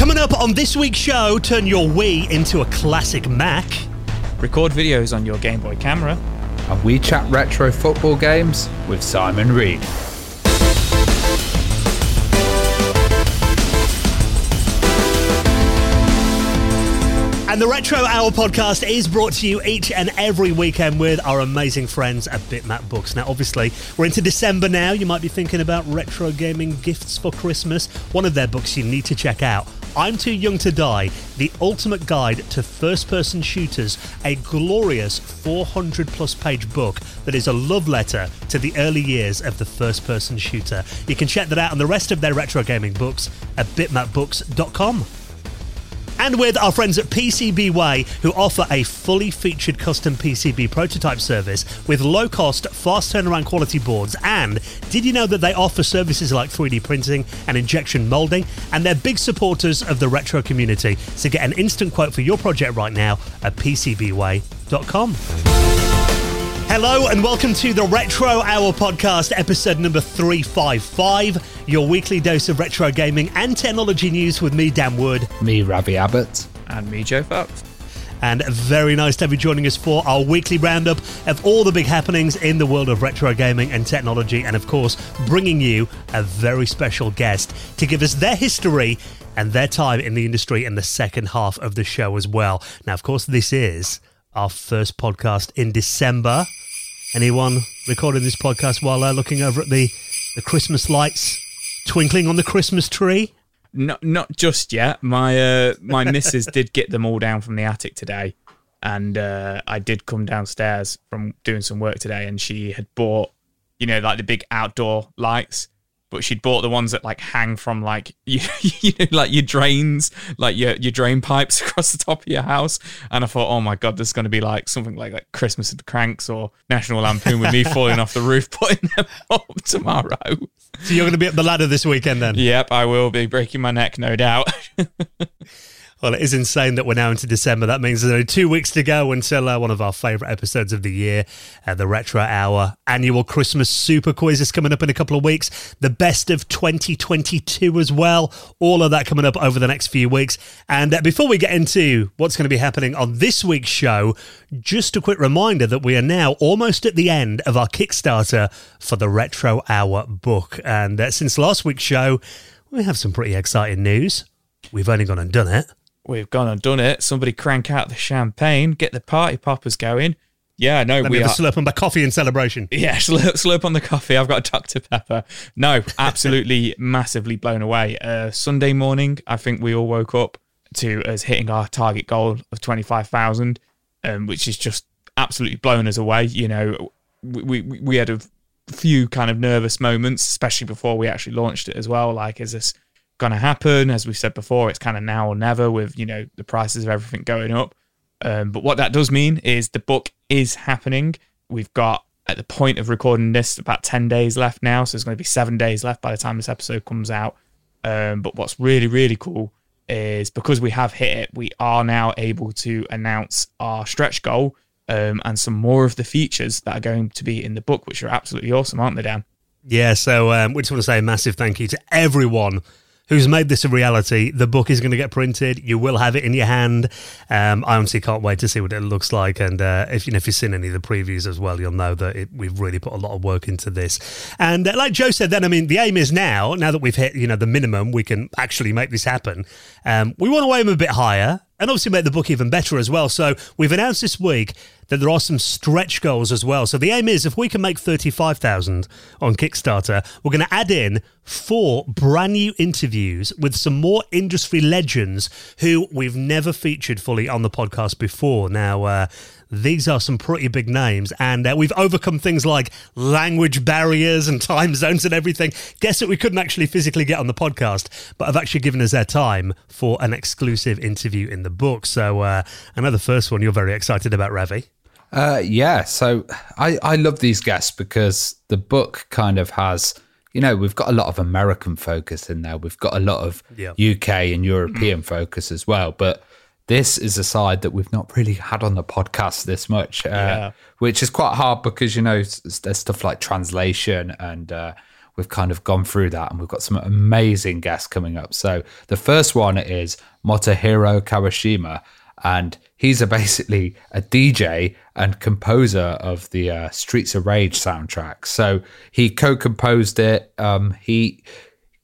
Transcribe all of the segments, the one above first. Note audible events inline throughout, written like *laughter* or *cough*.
Coming up on this week's show, turn your Wii into a classic Mac. Record videos on your Game Boy camera. And we chat retro football games with Simon Read. And the Retro Hour podcast is brought to you each and every weekend with our amazing friends at Bitmap Books. Now, obviously, we're into December now. You might be thinking about retro gaming gifts for Christmas. One of their books you need to check out I'm Too Young to Die The Ultimate Guide to First Person Shooters, a glorious 400 plus page book that is a love letter to the early years of the first person shooter. You can check that out on the rest of their retro gaming books at bitmapbooks.com and with our friends at PCBWay, who offer a fully featured custom PCB prototype service with low cost, fast turnaround quality boards. And did you know that they offer services like 3D printing and injection molding? And they're big supporters of the retro community. So get an instant quote for your project right now at PCBWay.com. Hello and welcome to the Retro Hour podcast, episode number 355, your weekly dose of retro gaming and technology news with me, Dan Wood. Me, Ravi Abbott. And me, Joe Fox. And very nice to have you joining us for our weekly roundup of all the big happenings in the world of retro gaming and technology. And of course, bringing you a very special guest to give us their history and their time in the industry in the second half of the show as well. Now, of course, this is our first podcast in December. Anyone recording this podcast while uh, looking over at the, the Christmas lights twinkling on the Christmas tree? Not not just yet. My uh, my *laughs* missus did get them all down from the attic today, and uh, I did come downstairs from doing some work today, and she had bought, you know, like the big outdoor lights but she'd bought the ones that like hang from like *laughs* you, you know like your drains like your your drain pipes *laughs* across the top of your house. And i thought oh my god there's going to be like something like like christmas at the Kranks or national lampoon with me *laughs* falling off the roof putting them up tomorrow. So you're going to be up the ladder this weekend then? Yep i will be breaking my neck no doubt Well, it is insane that we're now into December. That means there's only two weeks to go until uh, one of our favourite episodes of the year, uh, the Retro Hour annual Christmas Super Quiz is coming up in a couple of weeks. The best of 2022 as well. All of that coming up over the next few weeks. And uh, before we get into what's going to be happening on this week's show, just a quick reminder that we are now almost at the end of our Kickstarter for the Retro Hour book. And uh, since last week's show, we have some pretty exciting news. We've only gone and done it we've gone and done it. Somebody crank out the champagne, get the party poppers going. Yeah, no, Let we me are. slurp on my coffee in celebration. *laughs* Yeah, slurp, slurp on the coffee. I've got a Dr Pepper. No, absolutely *laughs* massively blown away. Uh, Sunday morning, I think we all woke up to us hitting our target goal of twenty five thousand, um, which is just absolutely blown us away. You know, we, we we had a few kind of nervous moments, especially before we actually launched it as well. Like, is this going to happen. As we've said before, it's kind of now or never with, you know, the prices of everything going up. Um, but what that does mean is the book is happening. We've got, at the point of recording this, about 10 days left now. So there's going to be seven days left by the time this episode comes out. Um, but what's really, really cool is because we have hit it, we are now able to announce our stretch goal um, and some more of the features that are going to be in the book, which are absolutely awesome, aren't they, Dan? Yeah, so um, we just want to say a massive thank you to everyone who's made this a reality. The book is going to get printed. You will have it in your hand. Um, I honestly can't wait to see what it looks like. And uh, if you know, if you've seen any of the previews as well, you'll know that it, we've really put a lot of work into this. And uh, like Joe said, then I mean, the aim is now, now that we've hit you know the minimum, we can actually make this happen. Um, we want to aim a bit higher and obviously make the book even better as well. So we've announced this week that there are some stretch goals as well. So the aim is if we can make 35,000 on Kickstarter, we're going to add in four brand new interviews with some more industry legends who we've never featured fully on the podcast before. Now, uh, these are some pretty big names, and uh, we've overcome things like language barriers and *laughs* time zones and everything. Guess that we couldn't actually physically get on the podcast, but have actually given us their time for an exclusive interview in the book. So uh, I know the first one you're very excited about, Ravi. Uh, yeah, so I, I love these guests because the book kind of has, you know, we've got a lot of American focus in there. We've got a lot of Yeah. UK and European focus as well. But this is a side that we've not really had on the podcast this much, uh, Yeah. which is quite hard because, you know, there's stuff like translation and uh, we've kind of gone through that and we've got some amazing guests coming up. So the first one is Motohiro Kawashima. And he's a *laughs* basically a DJ and composer of the uh, Streets of Rage soundtrack. So he co-composed it. Um, he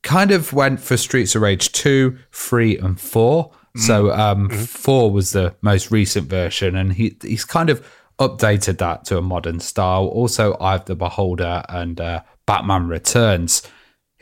kind of went for Streets of Rage 2, 3, and 4. So um, 4 was the most recent version, and he he's kind of updated that to a modern style. Also, Eye of the Beholder and uh, Batman Returns.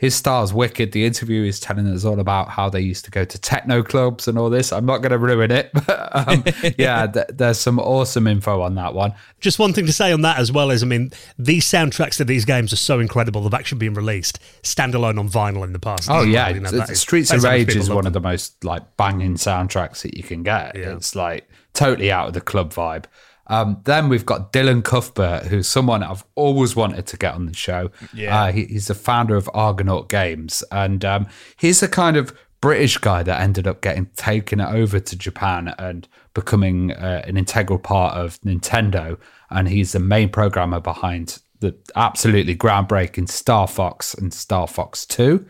His style's wicked. The interview is telling us all about how they used to go to techno clubs and all this. I'm not going to ruin it, *laughs* but um, *laughs* yeah, th- there's some awesome info on that one. Just one thing to say on that as well is, I mean, these soundtracks to these games are so incredible. They've actually been released standalone on vinyl in the past. Oh yeah, You know, It's- that is- Streets of Rage is one of the most like banging soundtracks that you can get. Yeah. It's like totally out of the club vibe. Um, then we've got Dylan Cuthbert, who's someone I've always wanted to get on the show. Yeah. Uh, he, he's the founder of Argonaut Games, and um, he's the kind of British guy that ended up getting taken over to Japan and becoming uh, an integral part of Nintendo. And he's the main programmer behind the absolutely groundbreaking Star Fox and Star Fox 2.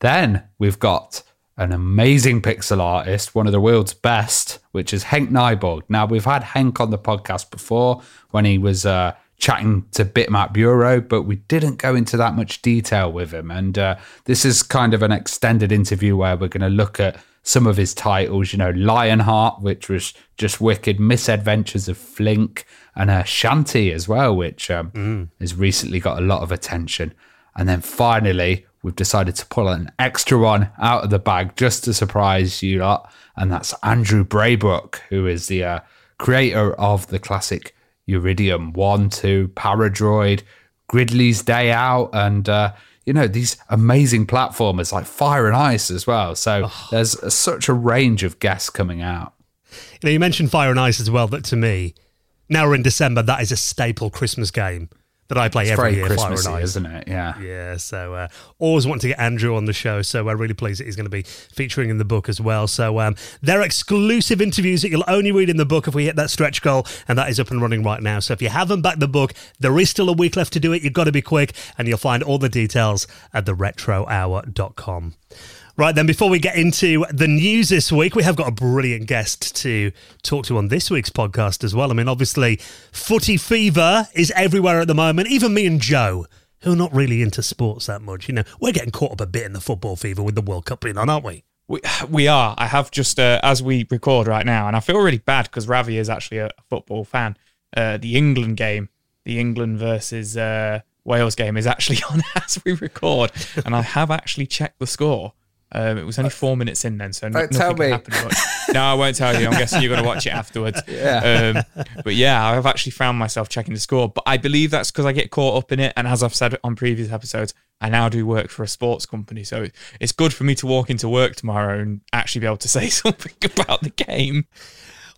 Then we've got an amazing pixel artist, one of the world's best, which is Henk Nieborg. Now, we've had Henk on the podcast before when he was uh, chatting to Bitmap Bureau, but we didn't go into that much detail with him. And uh, this is kind of an extended interview where we're going to look at some of his titles, you know, Lionheart, which was just wicked, Misadventures of Flink, and uh, Shantae as well, which um, has recently got a lot of attention. And then finally, we've decided to pull an extra one out of the bag just to surprise you lot. And that's Andrew Braybrook, who is the uh, creator of the classic Uridium 1, 2, Paradroid, Gribbly's Day Out, and, uh, you know, these amazing platformers like Fire and Ice as well. So there's such a range of guests coming out. You know, you mentioned Fire and Ice as well. but to me, now we're in December. That is a staple Christmas game that I play It's every year. Fire and Ice. isn't it? Yeah. Yeah, so uh, always want to get Andrew on the show. So we're really pleased that he's going to be featuring in the book as well. So um, they're exclusive interviews that you'll only read in the book if we hit that stretch goal, and that is up and running right now. So if you haven't backed the book, there is still a week left to do it. You've got to be quick, and you'll find all the details at theretrohour.com. Right then, before we get into the news this week, we have got a brilliant guest to talk to on this week's podcast as well. I mean, obviously, footy fever is everywhere at the moment. Even me and Joe, who are not really into sports that much, you know, we're getting caught up a bit in the football fever with the World Cup being on, aren't we? We, *sighs* we are. I have just, uh, as we record right now, and I feel really bad because Ravi is actually a football fan. Uh, the England game, the England versus uh, Wales game, is actually *laughs* on as we record. And I have actually checked the score. Um, it was only four minutes in then, so no, tell nothing me. happened. Much. No, I won't tell you. I'm guessing you're going to watch it afterwards. *laughs* Yeah. Um, but yeah, I've actually found myself checking the score. But I believe that's because I get caught up in it. And as I've said on previous episodes, I now do work for a sports company. So it's good for me to walk into work tomorrow and actually be able to *laughs* say something about the game.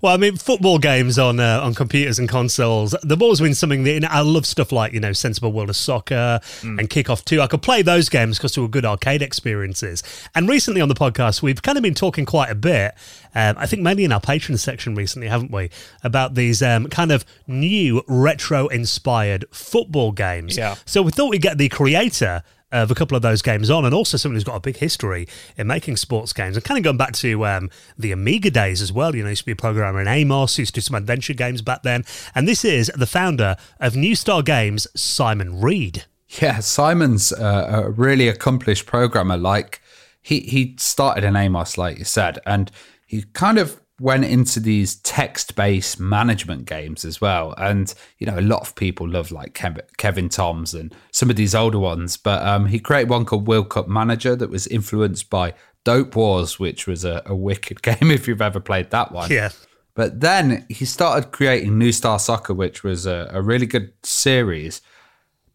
Well, I mean, football games on uh, on computers and consoles, they've always been something that you know, I love stuff like, you know, Sensible World of Soccer and Kickoff 2. I could play those games because they were good arcade experiences. And recently on the podcast, we've kind of been talking quite a bit, um, I think mainly in our Patreon section recently, haven't we, about these um, kind of new retro inspired football games. Yeah. So we thought we'd get the creator of a couple of those games on, and also someone who's got a big history in making sports games, and kind of going back to um, the Amiga days as well. You know, used to be a programmer in Amos, used to do some adventure games back then, and this is the founder of New Star Games, Simon Read. Yeah, Simon's uh, a really accomplished programmer. Like he he started in Amos, like you said, and he kind of went into these text-based management games as well. And you know, a lot of people love like Kevin Toms and some of these older ones. But um, he created one called World Cup Manager that was influenced by Dope Wars, which was a, a wicked *laughs* game if you've ever played that one. Yeah. But then he started creating New Star Soccer, which was a, a really good series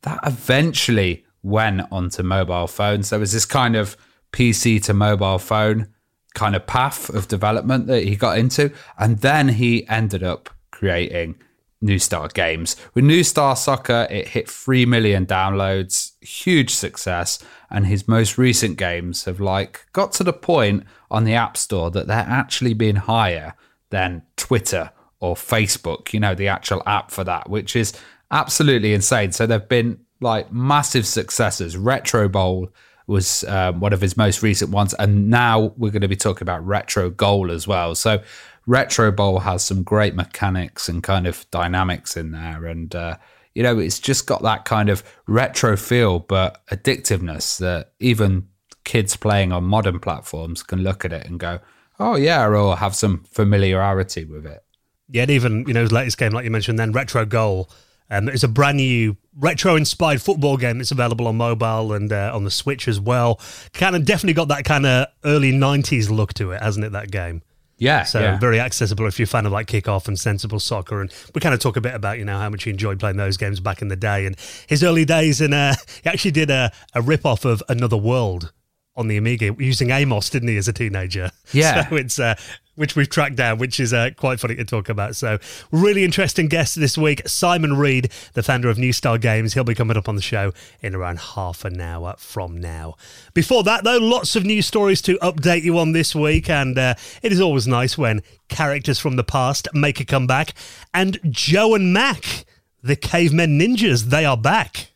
that eventually went onto mobile phones. There was this kind of PC to mobile phone kind of path of development that he got into. And then he ended up creating New Star Games. With New Star Soccer, it hit 3 million downloads, huge success. And his most recent games have like got to the point on the App Store that they're actually being higher than Twitter or Facebook, you know, the actual app for that, which is absolutely insane. So they've been like massive successes. Retro Bowl was um, one of his most recent ones, and now we're going to be talking about Retro Goal as well. So Retro Bowl has some great mechanics and kind of dynamics in there, and uh, you know it's just got that kind of retro feel, but addictiveness that even kids playing on modern platforms can look at it and go, "Oh yeah," or have some familiarity with it. Yeah, and even you know his latest game, like you mentioned, then Retro Goal. Um, it's a brand new retro-inspired football game that's available on mobile and uh, on the Switch as well. Kind of definitely got that kind of early '90s look to it, hasn't it? That game. Yeah, So yeah. very accessible if you're a fan of like kickoff and sensible soccer. And we kind of talk a bit about, you know, how much he enjoyed playing those games back in the day. And his early days and uh, *laughs* he actually did a, a rip off of Another World on the Amiga using Amos, didn't he, as a teenager? Yeah. *laughs* So it's uh, which we've tracked down, which is uh, quite funny to talk about. So really interesting guest this week, Simon Read, the founder of New Star Games. He'll be coming up on the show in around half an hour from now. Before that, though, lots of news stories to update you on this week, and uh, it is always nice when characters from the past make a comeback. And Joe and Mac, the cavemen ninjas, they are back.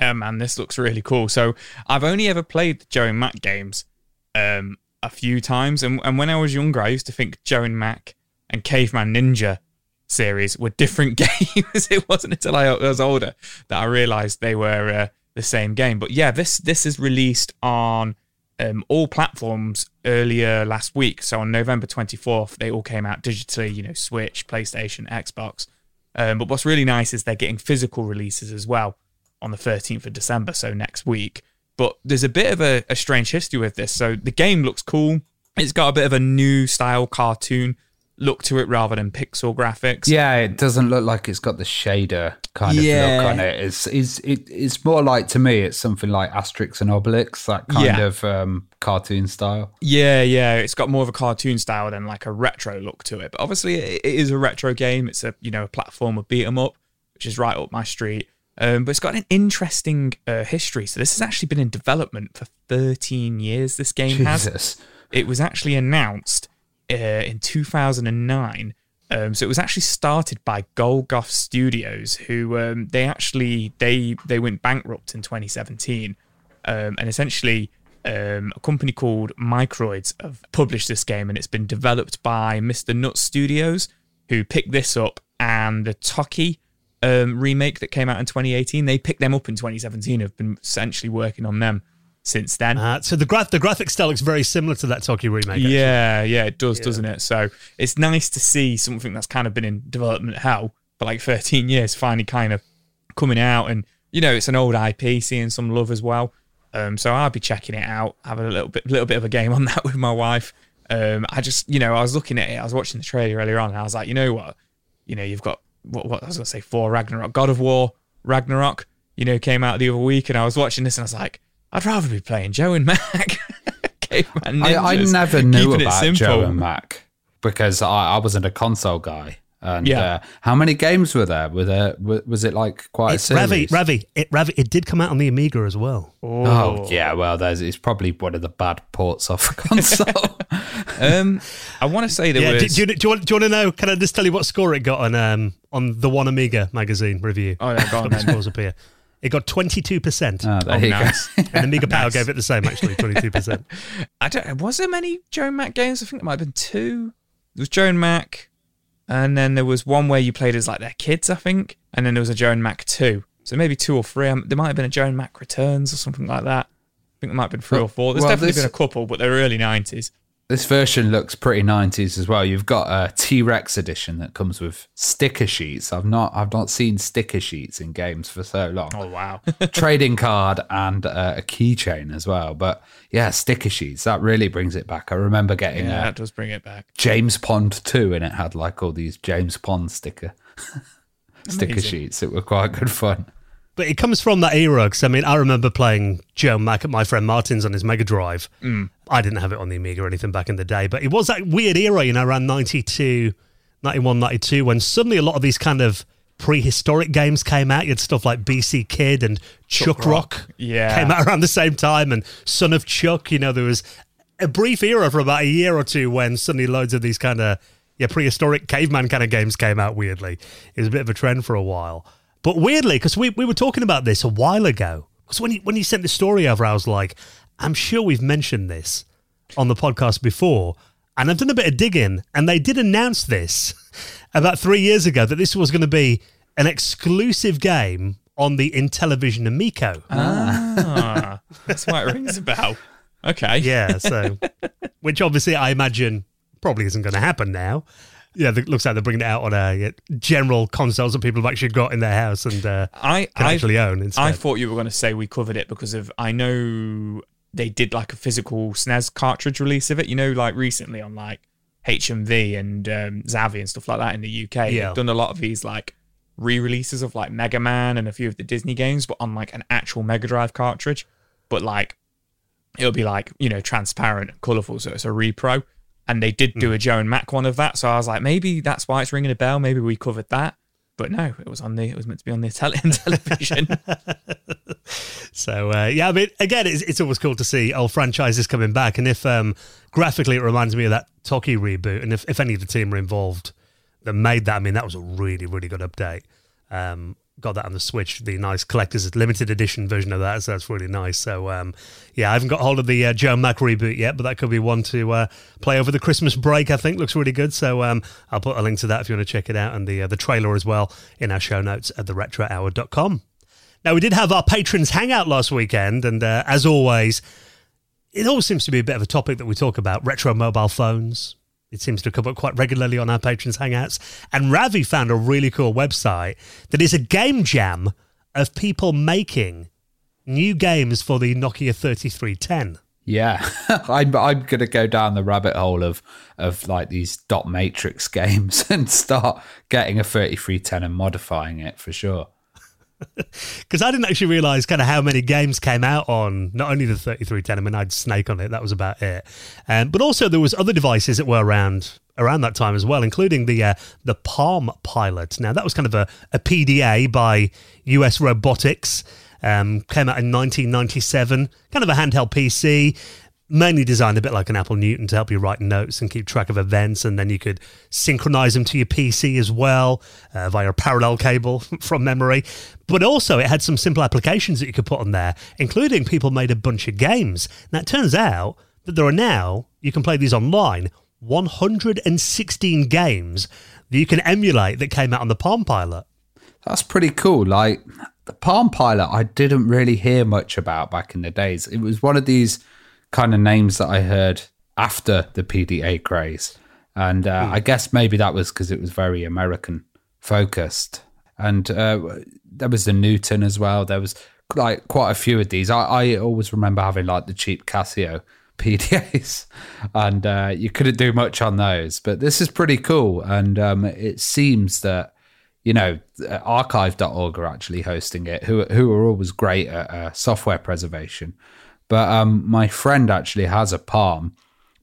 Yeah, man, this looks really cool. So I've only ever played the Joe and Mac games um, a few times, and, and when I was younger, I used to think Joe and Mac and Caveman Ninja series were different *laughs* games. it wasn't until I was older that I realised they were uh, the same game. But yeah, this this is released on um, all platforms earlier last week. So on November 24th, they all came out digitally. You know, Switch, PlayStation, Xbox. Um, but what's really nice is they're getting physical releases as well on the 13th of December, so next week. But there's a bit of a, a strange history with this. So the game looks cool. It's got a bit of a new style cartoon look to it rather than pixel graphics. Yeah, it doesn't look like it's got the shader kind of Yeah. look on it. It's, it's it, it's more like to me, it's something like Asterix and Obelix, that kind Yeah. of um, cartoon style. Yeah, yeah, it's got more of a cartoon style than like a retro look to it. But obviously, it it is a retro game. It's a you know a platform of beat 'em up, which is right up my street. Um, but it's got an interesting uh, history. So this has actually been in development for 13 years. This game has. It was actually announced uh, in 2009. Um, so it was actually started by Golgoth Studios, who um, they actually they they went bankrupt in 2017, um, and essentially um, a company called Microids have published this game, and it's been developed by Mr. Nutz Studios, who picked this up, and the Toki um, remake that came out in 2018, they picked them up in 2017. Have been essentially working on them since then. Uh, so the, graph, the graphic style looks very similar to that Toki remake. actually. Yeah, yeah, it does, doesn't it? So it's nice to see something that's kind of been in development hell for like 13 years finally kind of coming out. And, you know, it's an old IP, seeing some love as well. Um, so I'll be checking it out, having a little bit, little bit of a game on *laughs* that with my wife. Um, I just, you know, I was looking at it, I was watching the trailer earlier on, and I was like, you know what? You know, you've got, what, what I was going to say, for Ragnarok, God of War, Ragnarok, you know, came out the other week, and I was watching this and I was like, I'd rather be playing Joe and Mac. *laughs* Caveman I, I never knew about. Joe and Mac because I, I wasn't a console guy. And Yeah. uh, how many games were there? Were there was it like quite It's a Ravi, series? Ravi, it, Ravi, it did come out on the Amiga as well. Oh yeah, well, there's it's probably one of the bad ports off a *laughs* console. Um, I want to say there Yeah, do, was. do, you, do, you want, do you want to know? Can I just tell you what score it got on um on the One Amiga magazine review? Oh, yeah, go on Got the then. scores up here. It got twenty two percent, oh, there Oh, you nice. *laughs* and Amiga Power gave it the same. Actually, twenty two percent. *laughs* I don't. Was there many Joe and Mac games? I think there might have been two. There was Joe and Mac, and then there was one where you played as like their kids, I think, and then there was a Joe and Mac two. So maybe two or three. Um, there might have been a Joe and Mac Returns or something like that. I think there might have been three Well- or four. There's well, definitely this- been a couple, but they're early nineties. This version looks pretty 90s as well. You've got a T-Rex edition that comes with sticker sheets. I've not I've not seen sticker sheets in games for so long. Oh wow. *laughs* Trading card and uh, a keychain as well. But yeah, sticker sheets. That really brings it back. I remember getting yeah, uh, that does bring it back. James Pond 2 and it had like all these James Pond sticker *laughs* sticker sheets. It were quite good fun. But it comes from that era because I mean I remember playing Joe Mac at my friend Martin's on his Mega Drive. Mm. I didn't have it on the Amiga or anything back in the day, but it was that weird era, you know, around 92, 91, 92, when suddenly a lot of these kind of prehistoric games came out. You had stuff like BC Kid and Chuck, Rock. Yeah. Came out around the same time and Son of Chuck. You know, there was a brief era for about a year or two when suddenly loads of these kind of yeah, prehistoric caveman kind of games came out weirdly. It was a bit of a trend for a while. But weirdly, because we, we were talking about this a while ago, because when you, when you sent the story over, I was like, I'm sure we've mentioned this on the podcast before. And I've done a bit of digging, and they did announce this *laughs* about three years ago that this was going to be an exclusive game on the Intellivision Amico. Ah, that's why it rings a bell. Okay. Yeah, so which obviously I imagine probably isn't going to happen now. Yeah, it looks like they're bringing it out on a general consoles that people have actually got in their house and uh, I can I, actually own instead. I thought you were going to say we covered it because of I know they did like a physical SNES cartridge release of it. You know, like recently on like HMV and um, Zavvi and stuff like that in the UK. Yeah. They've done a lot of these like re-releases of like Mega Man and a few of the Disney games, but on like an actual Mega Drive cartridge. But like it'll be like you know transparent and colourful, so it's a repro. And they did Hmm. do a Joe and Mac one of that, so I was like, maybe that's why it's ringing a bell. Maybe we covered that, but no, it was on the it was meant to be on the Italian *laughs* television. *laughs* So uh, yeah, I mean, again, it's, it's always cool to see old franchises coming back, and if um, graphically it reminds me of that Toki reboot, and if, if any of the team were involved that made that, I mean, that was a really really good update. Um, got that on the Switch, the nice collector's limited edition version of that, so that's really nice. So um, yeah, I haven't got hold of the uh, Joe Mac reboot yet, but that could be one to uh, play over the Christmas break. I think looks really good. So um, I'll put a link to that if you want to check it out, and the uh, the trailer as well in our show notes at theretrohour.com. Now, we did have our patrons hangout last weekend, and uh, as always, it always seems to be a bit of a topic that we talk about retro mobile phones. It seems to come up quite regularly on our patrons hangouts. And Ravi found a really cool website that is a game jam of people making new games for the Nokia 3310. Yeah, *laughs* I'm I'm gonna go down the rabbit hole of of like these dot matrix *laughs* games and start getting a 3310 and modifying it for sure. *laughs* Because I didn't actually realize kind of how many games came out on not only the 3310. I mean, I had Snake on it. That was about it. Um, but also there was other devices that were around around that time as well, including the uh, the Palm Pilot. Now that was kind of a, a PDA by US Robotics. Um, came out in 1997. Kind of a handheld PC mainly designed a bit like an Apple Newton to help you write notes and keep track of events, and then you could synchronize them to your PC as well uh, via a parallel cable *laughs* from memory. But also, it had some simple applications that you could put on there, including people made a bunch of games. Now, it turns out that there are now, you can play these online, 116 games that you can emulate that came out on the Palm Pilot. That's pretty cool. Like the Palm Pilot, I didn't really hear much about back in the days. It was one of these kind of names that I heard after the PDA craze. And uh, I guess maybe that was because it was very American focused. And uh, there was the Newton as well. There was like quite a few of these. I, I always remember having like the cheap Casio PDAs, *laughs* and uh, you couldn't do much on those. But this is pretty cool. And um, it seems that you know, archive.org are actually hosting it, who who are always great at uh, software preservation. But um, my friend actually has a Palm,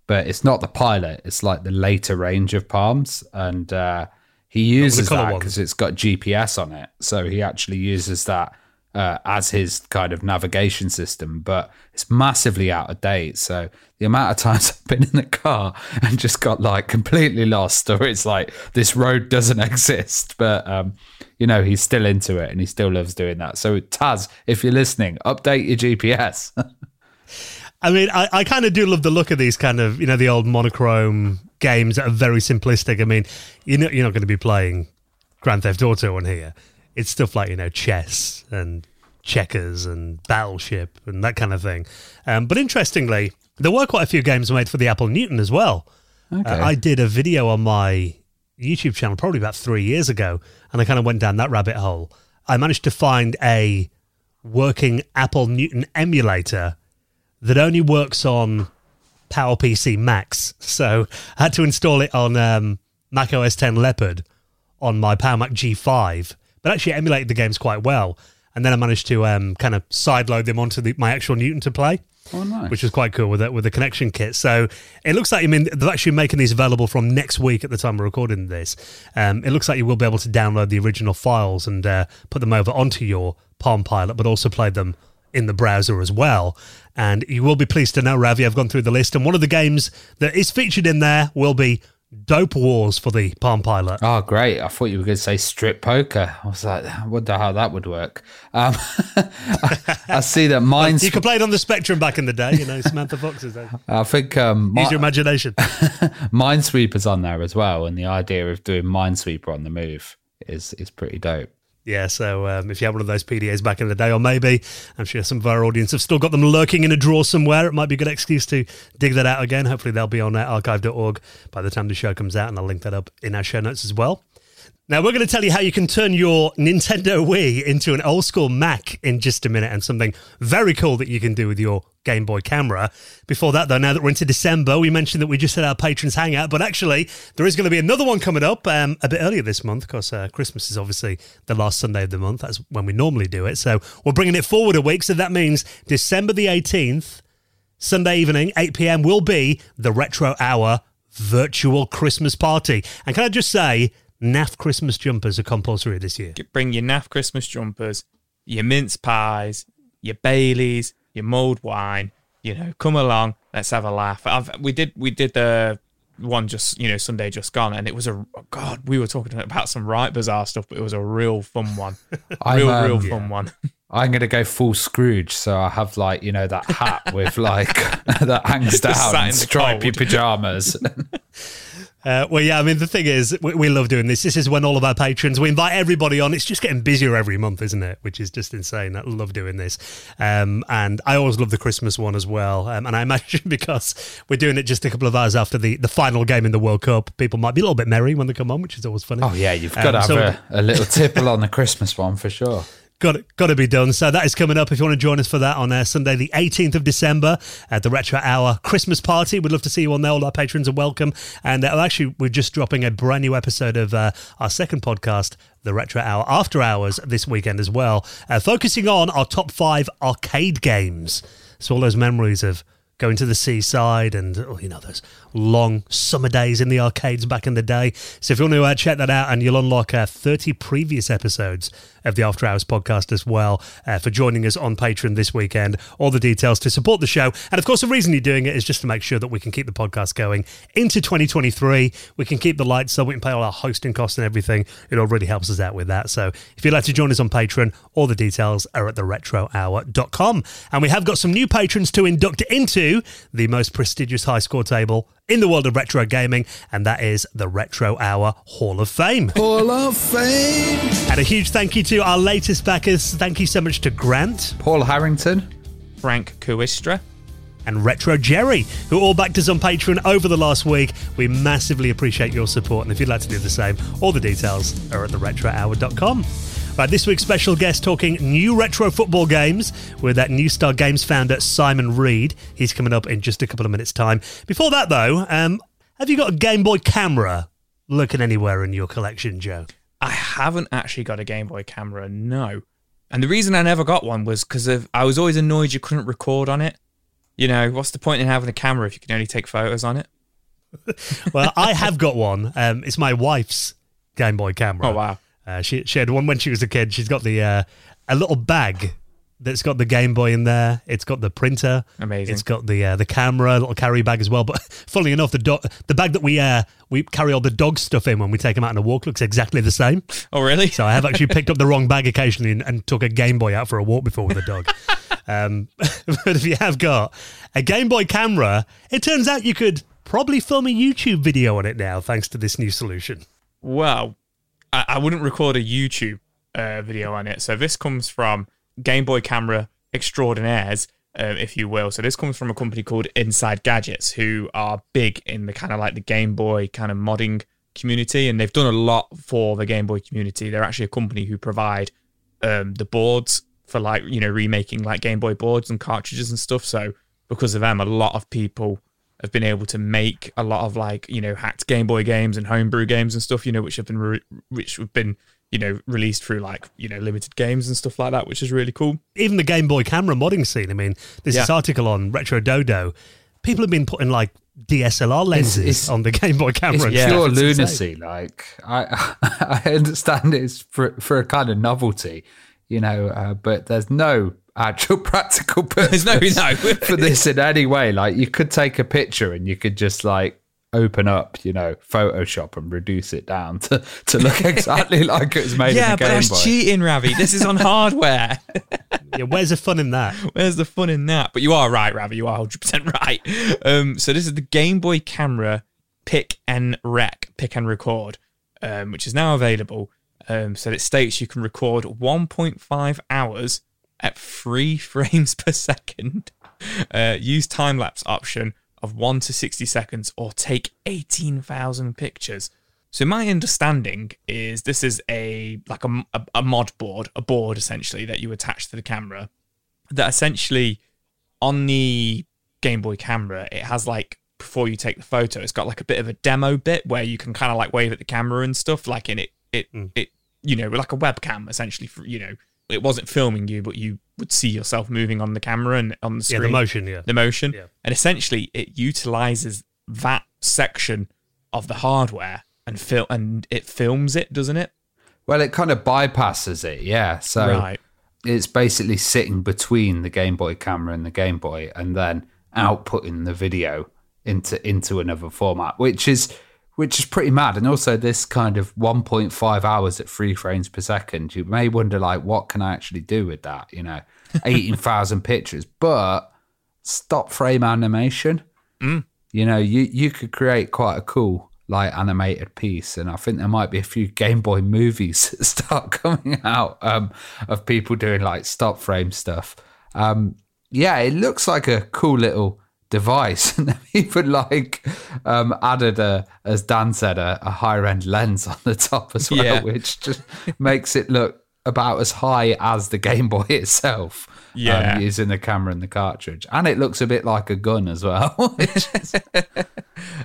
but it's not the Pilot. It's like the later range of Palms, and uh, he uses that because it's got GPS on it. So he actually uses that uh, as his kind of navigation system, but it's massively out of date. So the amount of times *laughs* I've been in the car and just got like completely lost, or it's like this road doesn't *laughs* exist, but um, you know he's still into it and he still loves doing that. So Taz, if you're listening, update your GPS. *laughs* I mean, I, I kind of do love the look of these kind of, you know, the old monochrome games that are very simplistic. I mean, you know, you're not going to be playing Grand Theft Auto on here. It's stuff like, you know, chess and checkers and battleship and that kind of thing. Um, but interestingly, There were quite a few games made for the Apple Newton as well. Okay. Uh, I did a video on my YouTube channel probably about three years ago, and I kind of went down that rabbit hole. I managed to find a working Apple Newton emulator that only works on PowerPC Macs. So I had to install it on um, Mac OS 10 Leopard on my Power Mac G5, but actually emulated the games quite well. And then I managed to um, kind of sideload them onto the, my actual Newton to play oh, nice. which was quite cool with it with the connection kit. So it looks like I mean they're actually making these available from next week at the time we're recording this. Um, it looks like you will be able to download the original files and uh, put them over onto your Palm Pilot, but also play them in the browser as well. And you will be pleased to know, Ravi, I've gone through the list, and one of the games that is featured in there will be Dope Wars for the Palm Pilot. Oh, great. I thought you were going to say strip poker. I was like, I wonder how that would work. Um, I, *laughs* I see that mine's. You could play it on the Spectrum back in the day, you know, Samantha Fox's. *laughs* I think um, Use your imagination. *laughs* Minesweeper's on there as well. And the idea of doing Minesweeper on the move is, is pretty dope. Yeah, so um, if you had one of those PDAs back in the day, or maybe I'm sure some of our audience have still got them lurking in a drawer somewhere, it might be a good excuse to dig that out again. Hopefully, they'll be on uh, archive.org by the time the show comes out, and I'll link that up in our show notes as well. Now, we're going to tell you how you can turn your Nintendo Wii into an old school Mac in just a minute and something very cool that you can do with your Game Boy camera. Before that, though, now that we're into December, we mentioned that we just had our patrons hangout, but actually, there is going to be another one coming up um, a bit earlier this month because uh, Christmas is obviously the last Sunday of the month. That's when we normally do it. So we're bringing it forward a week. So that means December the 18th, Sunday evening, 8 p.m., will be the Retro Hour virtual Christmas party. And can I just say, NAF Christmas jumpers are compulsory this year. Bring your naff Christmas jumpers, your mince pies, your Baileys, your mulled wine. You know, come along. Let's have a laugh. I've, we did we did the one just you know Sunday just gone, and it was a oh God. We were talking about some right bizarre stuff, but it was a real fun one. *laughs* I'm, real um, real fun one. *laughs* I'm going to go full Scrooge. So I have like, you know, that hat with like, *laughs* that hangs down Sat and the stripy pajamas. Uh, well, yeah, I mean, the thing is, we, we love doing this. This is when all of our patrons, we invite everybody on. It's just getting busier every month, isn't it? Which is just insane. I love doing this. Um, and I always love the Christmas one as well. Um, and I *laughs* imagine because we're doing it just a couple of hours after the, the final game in the World Cup, people might be a little bit merry when they come on, which is always funny. oh, yeah. You've got to Um, have so- a, a little tipple on the Christmas one for sure. Got got to be done. So that is coming up. If you want to join us for that on uh, Sunday, the 18th of December at the Retro Hour Christmas party, we'd love to see you on there. All our patrons are welcome. And uh, actually, we're just dropping a brand new episode of uh, our second podcast, the Retro Hour After Hours, this weekend as well, uh, focusing on our top five arcade games. So all those memories of going to the seaside and oh, you know those long summer days in the arcades back in the day. So if you want to uh, check that out, and you'll unlock uh, 30 previous episodes of the After Hours podcast as well uh, for joining us on Patreon this weekend. All the details to support the show, and of course the reason you're doing it is just to make sure that we can keep the podcast going into 2023. We can keep the lights on, we can pay all our hosting costs and everything. It all really helps us out with that. So if you'd like to join us on Patreon, all the details are at theretrohour.com. And we have got some new patrons to induct into the most prestigious high score table in the world of retro gaming, and that is the Retro Hour Hall of Fame. Hall of Fame. And a huge thank you to our latest backers. Thank you so much to Grant Paul Harrington. Frank Kooistra. and Retro Jerry, who all backed us on Patreon over the last week. We massively appreciate your support, and if you'd like to do the same, all the details are at theretrohour.com. Right, this week's special guest talking new retro football games with that New Star Games founder Simon Read. He's coming up in just a couple of minutes' time. Before that, though, um, have you got a Game Boy camera looking anywhere in your collection, Joe? I haven't actually got a Game Boy camera, no. And the reason I never got one was because I was always annoyed you couldn't record on it. You know, what's the point in having a camera if you can only take photos on it? *laughs* Well, I have got one. Um, it's my wife's Game Boy camera. Oh wow. Uh, she she had one when she was a kid. She's got the uh, a little bag that's got the Game Boy in there. It's got the printer. Amazing. It's got the uh, the camera, little carry bag as well. But *laughs* funnily enough, the dog the bag that we uh we carry all the dog stuff in when we take them out on a walk looks exactly the same. Oh really? So I have actually picked up the wrong bag occasionally and, and took a Game Boy out for a walk before with a dog. *laughs* um, *laughs* but if you have got a Game Boy camera, it turns out you could probably film a YouTube video on it now, thanks to this new solution. Well, I, I wouldn't record a YouTube uh, video on it. So this comes from Game Boy Camera Extraordinaires, um, if you will. So this comes from a company called Inside Gadgets, who are big in the kind of like the Game Boy kind of modding community, and they've done a lot for the Game Boy community. They're actually a company who provide um, the boards for like you know remaking like Game Boy boards and cartridges and stuff. So because of them, a lot of people have been able to make a lot of like you know hacked Game Boy games and homebrew games and stuff. You know which have been re- which have been you know released through like you know limited games and stuff like that, which is really cool. Even the Game Boy camera modding scene. I mean, there's this article on Retro Dodo. People have been putting like DSLR lenses it's- on the Game Boy camera. It's Yeah. stuff. pure It's insane. lunacy. Like I, *laughs* I understand it's for for a kind of novelty, you know, uh, but there's no actual *laughs* practical purpose no- no. *laughs* for this in any way. Like you could take a picture and you could just like open up, you know, Photoshop and reduce it down to to look *laughs* exactly like it was made yeah, in but a Game that's Boy. cheating, Ravi. This is on hardware. Yeah, where's the fun in that? Where's the fun in that? But you are right, Ravi. You are 100% right. Um, so this is the Game Boy Camera Pick and Rec, Pick and Record, um, which is now available. Um, so it states you can record 1.5 hours at three *laughs* frames per second. Uh, use time lapse option of one to 60 seconds, or take 18,000 pictures. So my understanding is this is a like a, a, a mod board, a board essentially that you attach to the camera. That essentially on the Game Boy camera, it has like before you take the photo, it's got like a bit of a demo bit where you can kind of like wave at the camera and stuff. Like in it, it, it, you know, like a webcam essentially. For you know, it wasn't filming you, but you would see yourself moving on the camera and on the Yeah, screen the motion. Yeah. the motion. Yeah. And essentially it utilizes that section of the hardware and fil- and it films it, doesn't it? well, it kind of bypasses it, yeah. So right. it's basically sitting between the Game Boy camera and the Game Boy, and then outputting the video into into another format, which is which is pretty mad. And also, this kind of 1.5 hours at three frames per second, you may wonder like, what can I actually do with that? You know, *laughs* 18,000 pictures, but stop frame animation. You know, you you could create quite a cool like animated piece, and I think there might be a few Game Boy movies *laughs* that start coming out um, of people doing like stop frame stuff. Um, yeah, it looks like a cool little device, *laughs* and even like um, added a, as Dan said, a, a higher end lens on the top as well, Yeah. which just makes it look about as high as the Game Boy *laughs* itself. Yeah. um, using the camera and the cartridge, and it looks a bit like a gun as well. *laughs* is-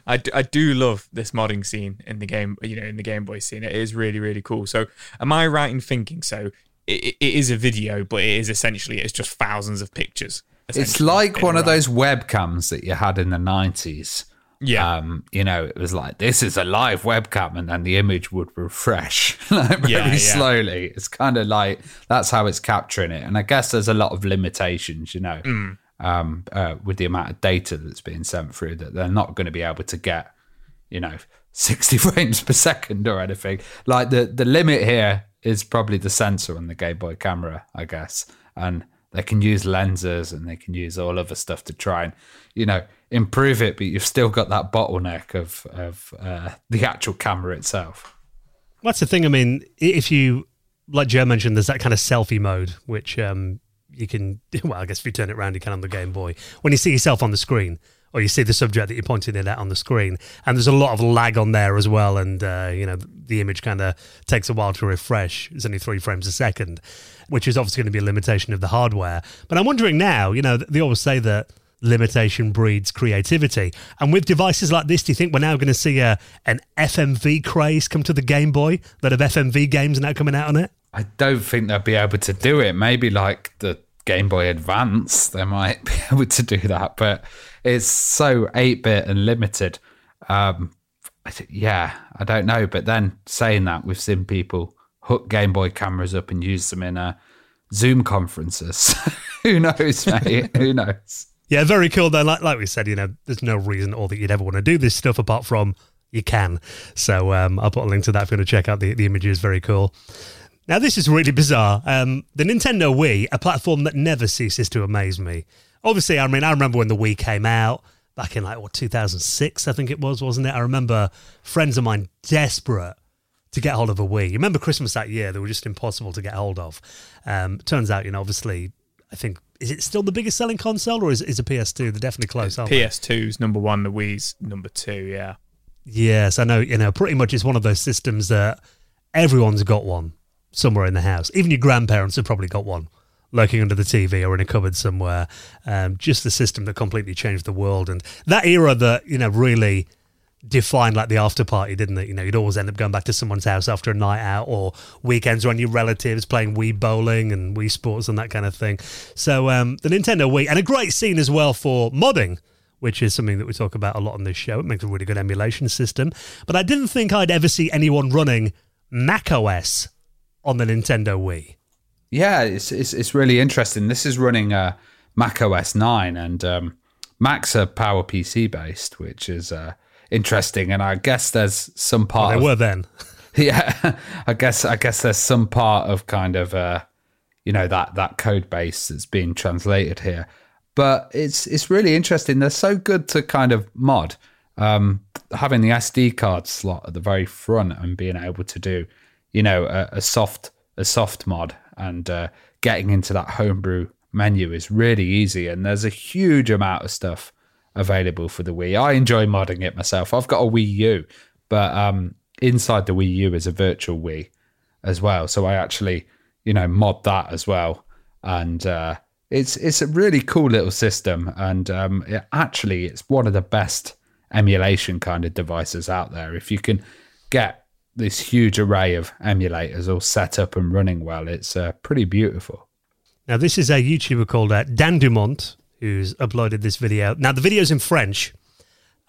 I do, I do love this modding scene in the game, you know, in the Game Boy scene. It is really, really cool. So, am I right in thinking so? It, it is a video, but it is essentially it's just thousands of pictures. It's like one of those webcams that you had in the 90s. Yeah. Um, you know, it was like, this is a live webcam, and then the image would refresh *laughs* like very Yeah, yeah. slowly. It's kind of like that's how it's capturing it. And I guess there's a lot of limitations, you know, Mm. um, uh, with the amount of data that's being sent through that they're not going to be able to get, you know, *laughs* 60 frames per second or anything. Like the, the limit here is probably the sensor on the Game Boy camera, I guess. And they can use lenses and they can use all other stuff to try and, you know, improve it, but you've still got that bottleneck of, of uh, the actual camera itself. That's the thing. I mean, if you, like Joe mentioned, there's that kind of selfie mode, which um, you can, *laughs* well, I guess if you turn it around, you can on the Game Boy. When you see yourself on the screen, or you see the subject that you're pointing it at on the screen, and there's a lot of lag on there as well, and, uh, you know, the image kind of takes a while to refresh. It's only three frames a second, which is obviously going to be a limitation of the hardware. But I'm wondering now, you know, they always say that limitation breeds creativity. And with devices like this, do you think we're now going to see a, an FMV craze come to the Game Boy? That of FMV games now coming out on it? I don't think they'll be able to do it. Maybe like the Game Boy Advance, they might *laughs* be able to do that, but it's so 8 bit and limited. Um, I th- yeah, I don't know. But then saying that, we've seen people hook Game Boy cameras up and use them in uh, Zoom conferences. *laughs* Who knows, mate? *laughs* Who knows? Yeah, very cool though. Like, like we said, you know, there's no reason or that you'd ever want to do this stuff apart from you can. So um, I'll put a link to that if you want to check out the, the images. Very cool. Now, this is really bizarre. Um, the Nintendo Wii, a platform that never ceases to amaze me. Obviously, I mean, I remember when the Wii came out back in like, what, 2006, I think it was, wasn't it? I remember friends of mine desperate to get hold of a Wii. You remember Christmas that year? They were just impossible to get hold of. Um, turns out, you know, obviously, I think is it still the biggest selling console, or is is a PS2? They're definitely close. Aren't they? PS2's number one, the Wii's number two. Yeah. Yes, I know. You know, pretty much it's one of those systems that everyone's got one somewhere in the house. Even your grandparents have probably got one lurking under the TV or in a cupboard somewhere. Um, just the system that completely changed the world and that era that you know really defined like the after party, didn't it? You know, you'd always end up going back to someone's house after a night out or weekends around your relatives playing Wii bowling and Wii Sports and that kind of thing. So um, the Nintendo Wii and a great scene as well for modding. Which is something that we talk about a lot on this show. It makes a really good emulation system. But I didn't think I'd ever see anyone running Mac OS on the Nintendo Wii. Yeah, it's it's, it's really interesting. This is running uh, Mac OS nine, and um, Macs are PowerPC based, which is uh, interesting. And I guess there's some part. Well, they of, were then. *laughs* *laughs* yeah, I guess I guess there's some part of kind of uh, you know that that code base that's being translated here. But it's it's really interesting. They're so good to kind of mod. Um, having the SD card slot at the very front and being able to do, you know, a, a soft a soft mod and uh, getting into that homebrew menu is really easy. And there's a huge amount of stuff available for the Wii. I enjoy modding it myself. I've got a Wii U, but um, inside the Wii U is a virtual Wii as well. So I actually, you know, mod that as well. And uh, it's it's a really cool little system. And um, it actually, it's one of the best emulation kind of devices out there. If you can get this huge array of emulators all set up and running well, it's uh, pretty beautiful. Now, this is a YouTuber called uh, Dan Dumont who's uploaded this video. Now, the video's in French,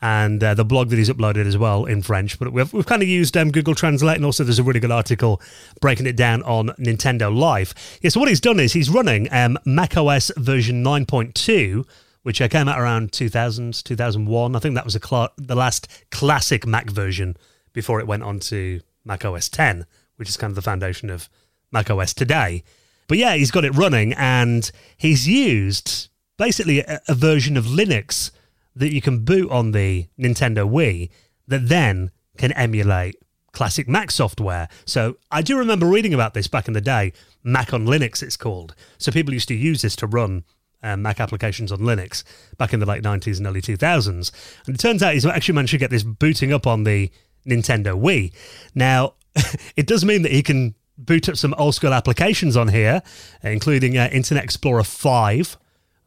and uh, the blog that he's uploaded as well in French. But we've, we've kind of used um, Google Translate, and also there's a really good article breaking it down on Nintendo Life. Yeah, so what he's done is he's running um, macOS version 9.2, which came out around 2000, 2001. I think that was cl- the last classic Mac version before it went on to Mac OS 10, which is kind of the foundation of Mac OS today. But yeah, he's got it running, and he's used basically a, a version of Linux that you can boot on the Nintendo Wii that then can emulate classic Mac software. So I do remember reading about this back in the day. Mac on Linux, it's called. So people used to use this to run um, Mac applications on Linux back in the late 90s and early 2000s. And it turns out he's actually managed to get this booting up on the Nintendo Wii. Now, *laughs* it does mean that he can boot up some old school applications on here, including uh, Internet Explorer 5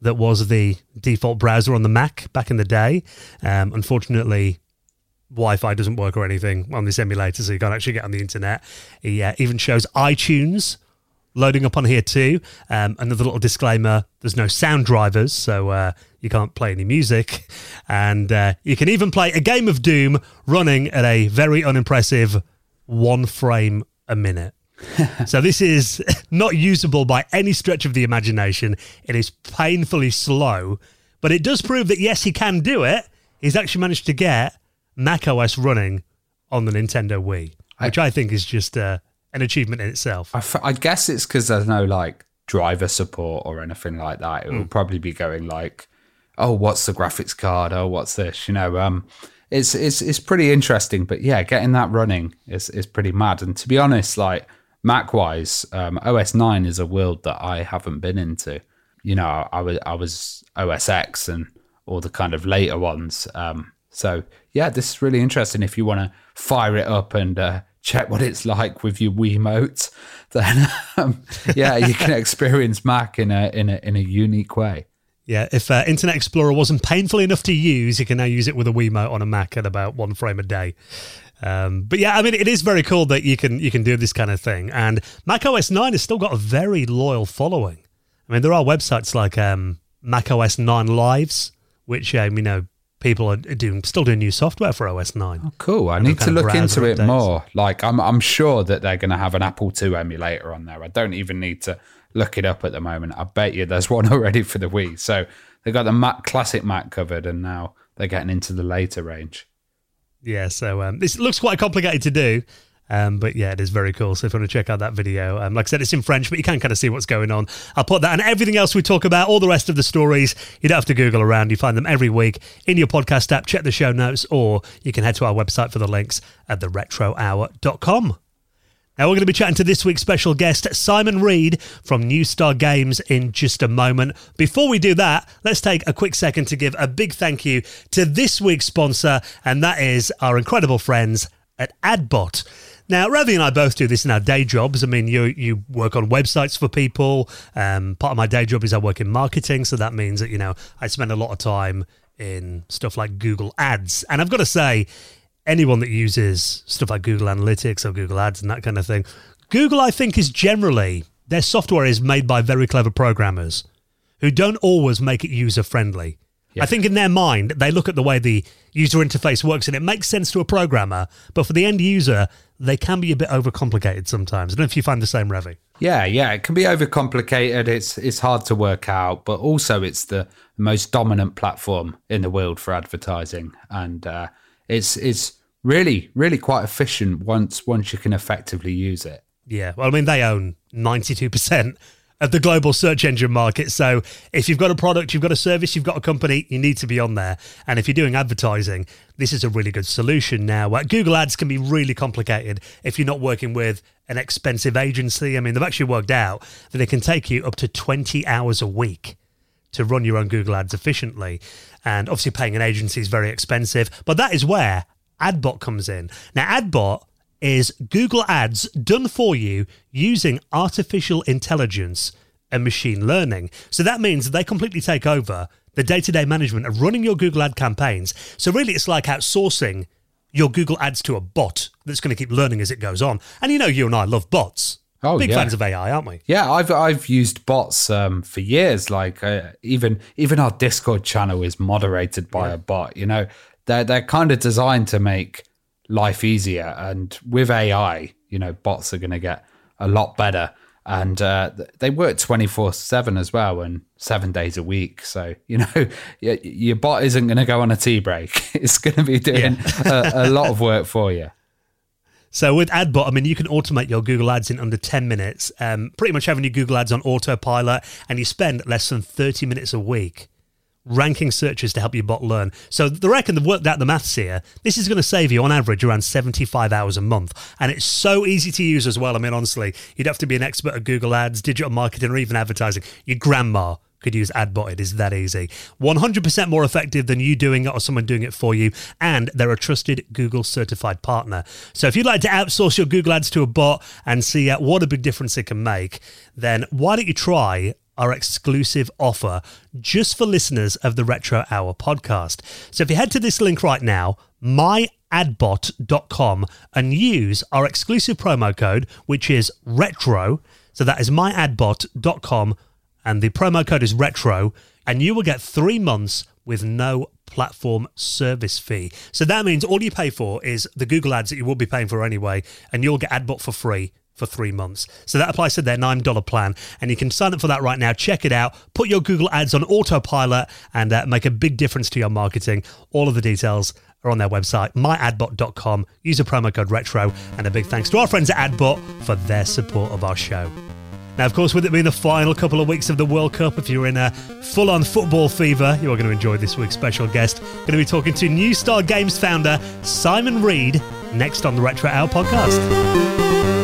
that was the default browser on the Mac back in the day. Um, unfortunately, Wi-Fi doesn't work or anything on this emulator, so you can't actually get on the internet. He uh, even shows iTunes loading up on here too. Um, another little disclaimer: there's no sound drivers, so uh, you can't play any music, and uh, you can even play a game of Doom running at a very unimpressive one frame a minute. *laughs* so this is *laughs* not usable by any stretch of the imagination. It is painfully slow, but it does prove that yes, he can do it. He's actually managed to get Mac OS running on the Nintendo Wii, which I, I think is just uh, an achievement in itself. I, f- I guess it's because there's no like driver support or anything like that. It will mm. probably be going like, "Oh, what's the graphics card? Oh, what's this?" You know, um, it's it's it's pretty interesting. But yeah, getting that running is is pretty mad. And to be honest, like Mac wise, um, OS nine is a world that I haven't been into. You know, I was I was OS X and all the kind of later ones. Um, so yeah, this is really interesting. If you want to fire it up and uh, check what it's like with your Wiimote, *laughs* then um, yeah, you can experience Mac in a in a in a unique way. Yeah, if uh, Internet Explorer wasn't painful enough to use, you can now use it with a Wiimote on a Mac at about one frame a day. Um, but yeah, I mean, it is very cool that you can you can do this kind of thing. And Mac OS nine has still got a very loyal following. I mean, there are websites like um, Mac OS nine Lives, which um, you know people are doing still doing new software for OS nine. Oh, cool! I need to look into it more. Like, I'm I'm sure that they're going to have an Apple II emulator on there. I don't even need to look it up at the moment. I bet you there's *laughs* one already for the Wii. So they got the Mac classic Mac covered, and now they're getting into the later range. Yeah, so um, this looks quite complicated to do. Um, but yeah, it is very cool. So if you want to check out that video, um, like I said, it's in French, but you can kind of see what's going on. I'll put that and everything else we talk about, all the rest of the stories, you don't have to Google around. You find them every week in your podcast app. Check the show notes, or you can head to our website for the links at theretrohour.com. Now, we're going to be chatting to this week's special guest, Simon Read from New Star Games, in just a moment. Before we do that, let's take a quick second to give a big thank you to this week's sponsor, and that is our incredible friends at Adbot. Now, Ravi and I both do this in our day jobs. I mean, you you work on websites for people. Um, part of my day job is I work in marketing, so that means that you know I spend a lot of time in stuff like Google Ads. And I've got to say, anyone that uses stuff like Google Analytics or Google Ads and that kind of thing, Google, I think, is generally their software is made by very clever programmers who don't always make it user friendly. I think in their mind, they look at the way the user interface works and it makes sense to a programmer, but for the end user, they can be a bit overcomplicated sometimes. I don't know if you find the same, Ravi. Yeah, yeah, it can be overcomplicated. It's it's hard to work out, but also it's the most dominant platform in the world for advertising, and uh, it's it's really really quite efficient once once you can effectively use it. Yeah, well, I mean, they own 92% of the global search engine market. So if you've got a product, you've got a service, you've got a company, you need to be on there. And if you're doing advertising, this is a really good solution now. Uh, Google Ads can be really complicated if you're not working with an expensive agency. I mean, they've actually worked out that it can take you up to 20 hours a week to run your own Google Ads efficiently. And obviously, paying an agency is very expensive, but that is where AdBot comes in. Now, AdBot is Google Ads done for you using artificial intelligence and machine learning. So that means they completely take over the day to day management of running your Google Ad campaigns. So, really, it's like outsourcing your Google Ads to a bot that's going to keep learning as it goes on. And you know, you and I love bots. Oh, Big yeah. fans of AI, aren't we? Yeah, I've I've used bots um, for years. Like uh, even even our Discord channel is moderated by a bot. You know, they're they're kind of designed to make life easier, and with AI, you know, bots are going to get a lot better. And uh, they work twenty four seven as well, and seven days a week. So you know, *laughs* your bot isn't going to go on a tea break. *laughs* It's going to be doing a, a lot of work for you. So with AdBot, I mean, you can automate your Google Ads in under 10 minutes, um, pretty much having your Google Ads on autopilot, and you spend less than 30 minutes a week ranking searches to help your bot learn. So they reckon they've worked out the maths here. This is going to save you on average around 75 hours a month. And it's so easy to use as well. I mean, honestly, you'd have to be an expert at Google Ads, digital marketing, or even advertising. Your grandma could use AdBot. It is that easy. 100% more effective than you doing it or someone doing it for you. And they're a trusted Google certified partner. So if you'd like to outsource your Google Ads to a bot and see uh, what a big difference it can make, then why don't you try our exclusive offer just for listeners of the Retro Hour podcast. So if you head to this link right now, myadbot.com, and use our exclusive promo code, which is retro. So that is myadbot.com, and the promo code is retro, and you will get three months with no platform service fee. So that means all you pay for is the Google ads that you will be paying for anyway, and you'll get AdBot for free for three months. So that applies to their $9 plan. And you can sign up for that right now. Check it out. Put your Google ads on autopilot and uh, make a big difference to your marketing. All of the details are on their website, myadbot.com. Use a promo code RETRO. And a big thanks to our friends at AdBot for their support of our show. Now, of course, with it being the final couple of weeks of the World Cup, if you're in a full on football fever, you are going to enjoy this week's special guest. Going to be talking to New Star Games founder Simon Read next on the Retro Hour podcast.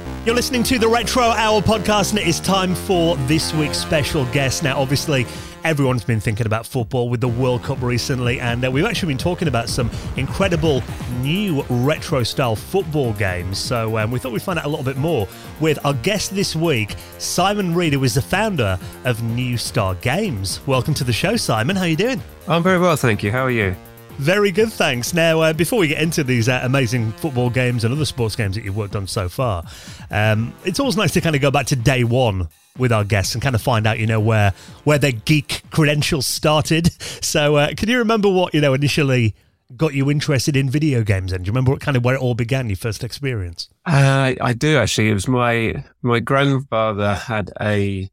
You're listening to the Retro Hour podcast, and it is time for this week's special guest. Now, obviously, everyone's been thinking about football with the World Cup recently, and uh, we've actually been talking about some incredible new retro style football games. So, um, we thought we'd find out a little bit more with our guest this week, Simon Read, who is the founder of New Star Games. Welcome to the show, Simon. How are you doing? I'm very well, thank you. How are you? Very good, thanks. Now, uh, before we get into these uh, amazing football games and other sports games that you've worked on so far, um, it's always nice to kind of go back to day one with our guests and kind of find out, you know, where where their geek credentials started. *laughs* So, uh, can you remember what you know initially got you interested in video games? And do you remember what kind of where it all began? Your first experience? Uh, I do actually. It was my my grandfather had a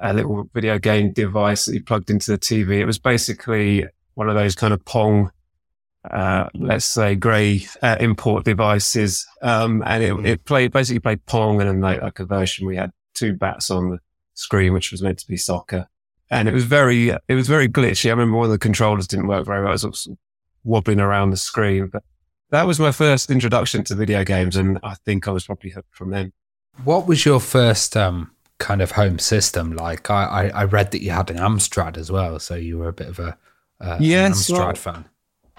a little video game device that he plugged into the TV. It was basically one of those kind of Pong, uh, let's say grey uh, import devices. Um, and it, it played, basically played Pong and then like, a version we had two bats on the screen, which was meant to be soccer. And it was very, it was very glitchy. I remember one of the controllers didn't work very well. It was wobbling around the screen, but that was my first introduction to video games. And I think I was probably hooked from then. What was your first, um, kind of home system. Like I, I, I, read that you had an Amstrad as well, so you were a bit of a uh, yes, Amstrad well, fan.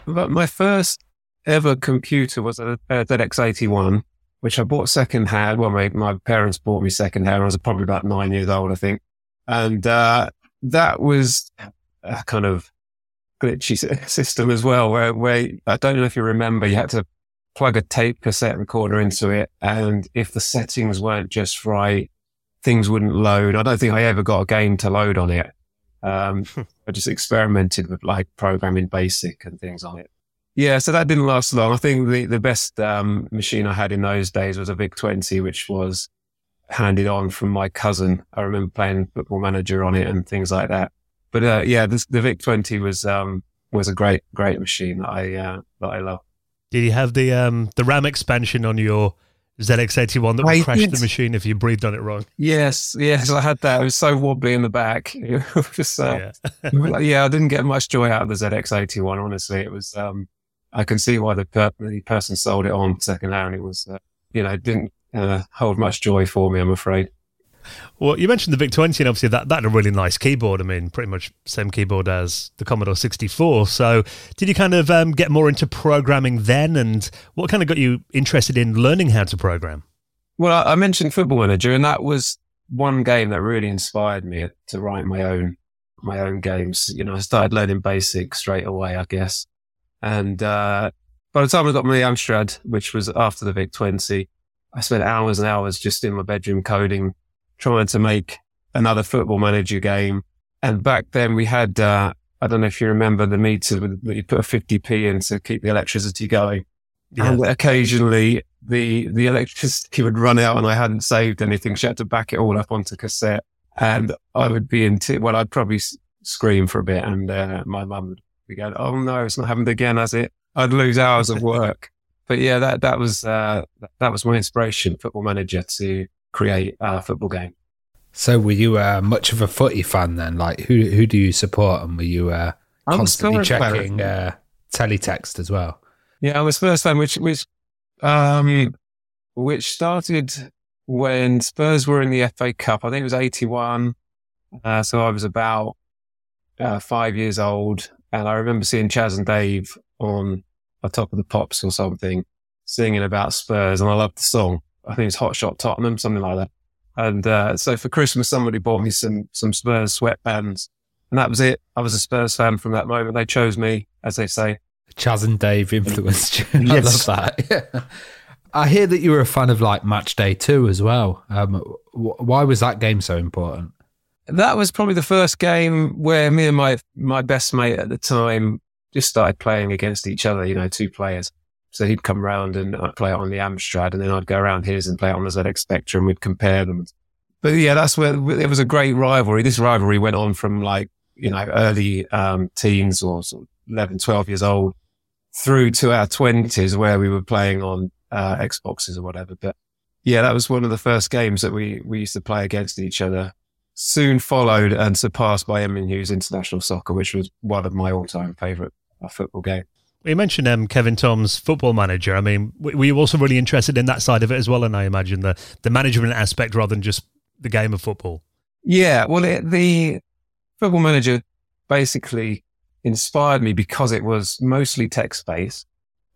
But my first ever computer was a, a ZX81, which I bought second hand. Well, my, my parents bought me second hand. I was probably about nine years old, I think, and uh, that was a kind of glitchy *laughs* system as well, where where I don't know if you remember, you had to plug a tape cassette recorder into it, and if the settings weren't just right, things wouldn't load. I don't think I ever got a game to load on it. Um, I just experimented with like programming basic and things on it. Yeah, so that didn't last long. I think the, the best um, machine I had in those days was a VIC 20, which was handed on from my cousin. I remember playing Football Manager on it and things like that. But uh, yeah, the, the VIC 20 was um, was a great great machine that I uh, that I love. Did you have the um, the RAM expansion on your ZX81 that would I crash did. the machine if you breathed on it wrong. Yes, yes, I had that. It was so wobbly in the back. *laughs* Uh, yeah. *laughs* yeah, I didn't get much joy out of the ZX81. Honestly, it was. Um, I can see why the, per- the person sold it on second hand. It was, uh, you know, it didn't uh, hold much joy for me. I'm afraid. Well, you mentioned the VIC 20, and obviously that, that had a really nice keyboard. I mean, pretty much same keyboard as the Commodore 64. So, did you kind of um, get more into programming then? And what kind of got you interested in learning how to program? Well, I mentioned Football Manager, and that was one game that really inspired me to write my own my own games. You know, I started learning basic straight away, I guess. And uh, by the time I got my Amstrad, which was after the VIC 20, I spent hours and hours just in my bedroom coding trying to make another football manager game. And back then we had, uh, I don't know if you remember the meter that you put a 50p in to keep the electricity going. Yeah. And occasionally the, the electricity would run out and I hadn't saved anything. She had to back it all up onto cassette and I would be in, t- well, I'd probably s- scream for a bit and, uh, my mum would be going, Oh no, it's not happened again, has it? I'd lose hours of work. but yeah, that, that was, uh, that was my inspiration, football manager to, create a football game. So, were you uh, much of a footy fan then? Like, who who do you support, and were you uh, constantly checking uh, teletext as well? Yeah, I was first fan, which which um, which started when Spurs were in the FA Cup. I think it was eighty one. Uh, so I was about uh, five years old, and I remember seeing Chas and Dave on the top of the pops or something, singing about Spurs, and I loved the song. I think it's Hot Shot Tottenham, something like that. And uh, so for Christmas, somebody bought me some some Spurs sweatbands, and that was it. I was a Spurs fan from that moment. They chose me, as they say. Chas and Dave influenced you. *laughs* I love that. *laughs* I hear that you were a fan of like Match Day Two as well. Um, why was that game so important? That was probably the first game where me and my my best mate at the time just started playing against each other. You know, two players. So he'd come round and I'd play it on the Amstrad and then I'd go around his and play it on the ZX Spectrum. and We'd compare them. But yeah, that's where it was a great rivalry. This rivalry went on from like, you know, early, um, teens or sort of 11, 12 years old through to our twenties where we were playing on, uh, Xboxes or whatever. But yeah, that was one of the first games that we, we used to play against each other. Soon followed and surpassed by Emlyn Hughes International Soccer, which was one of my all time favorite uh, football games. You mentioned um, Kevin Toms' football manager. I mean, were you also really interested in that side of it as well? And I imagine the the management aspect rather than just the game of football. Yeah, well, it, the football manager basically inspired me because it was mostly text based.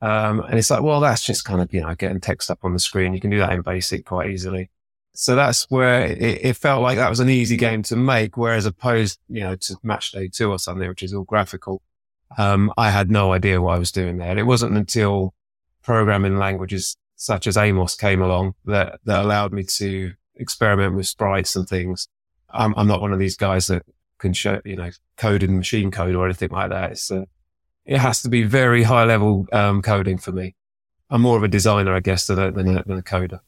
Um, and it's like, well, that's just kind of, you know, getting text up on the screen. You can do that in basic quite easily. So that's where it, it, felt like that was an easy game to make. Whereas opposed, you know, to match day two or something, which is all graphical um, I had no idea what I was doing there. And it wasn't until programming languages such as Amos came along that, that allowed me to experiment with sprites and things. I'm, I'm not one of these guys that can show, you know, code in machine code or anything like that. It's, uh, it has to be very high level um, coding for me. I'm more of a designer, I guess, than a, than a, than a coder.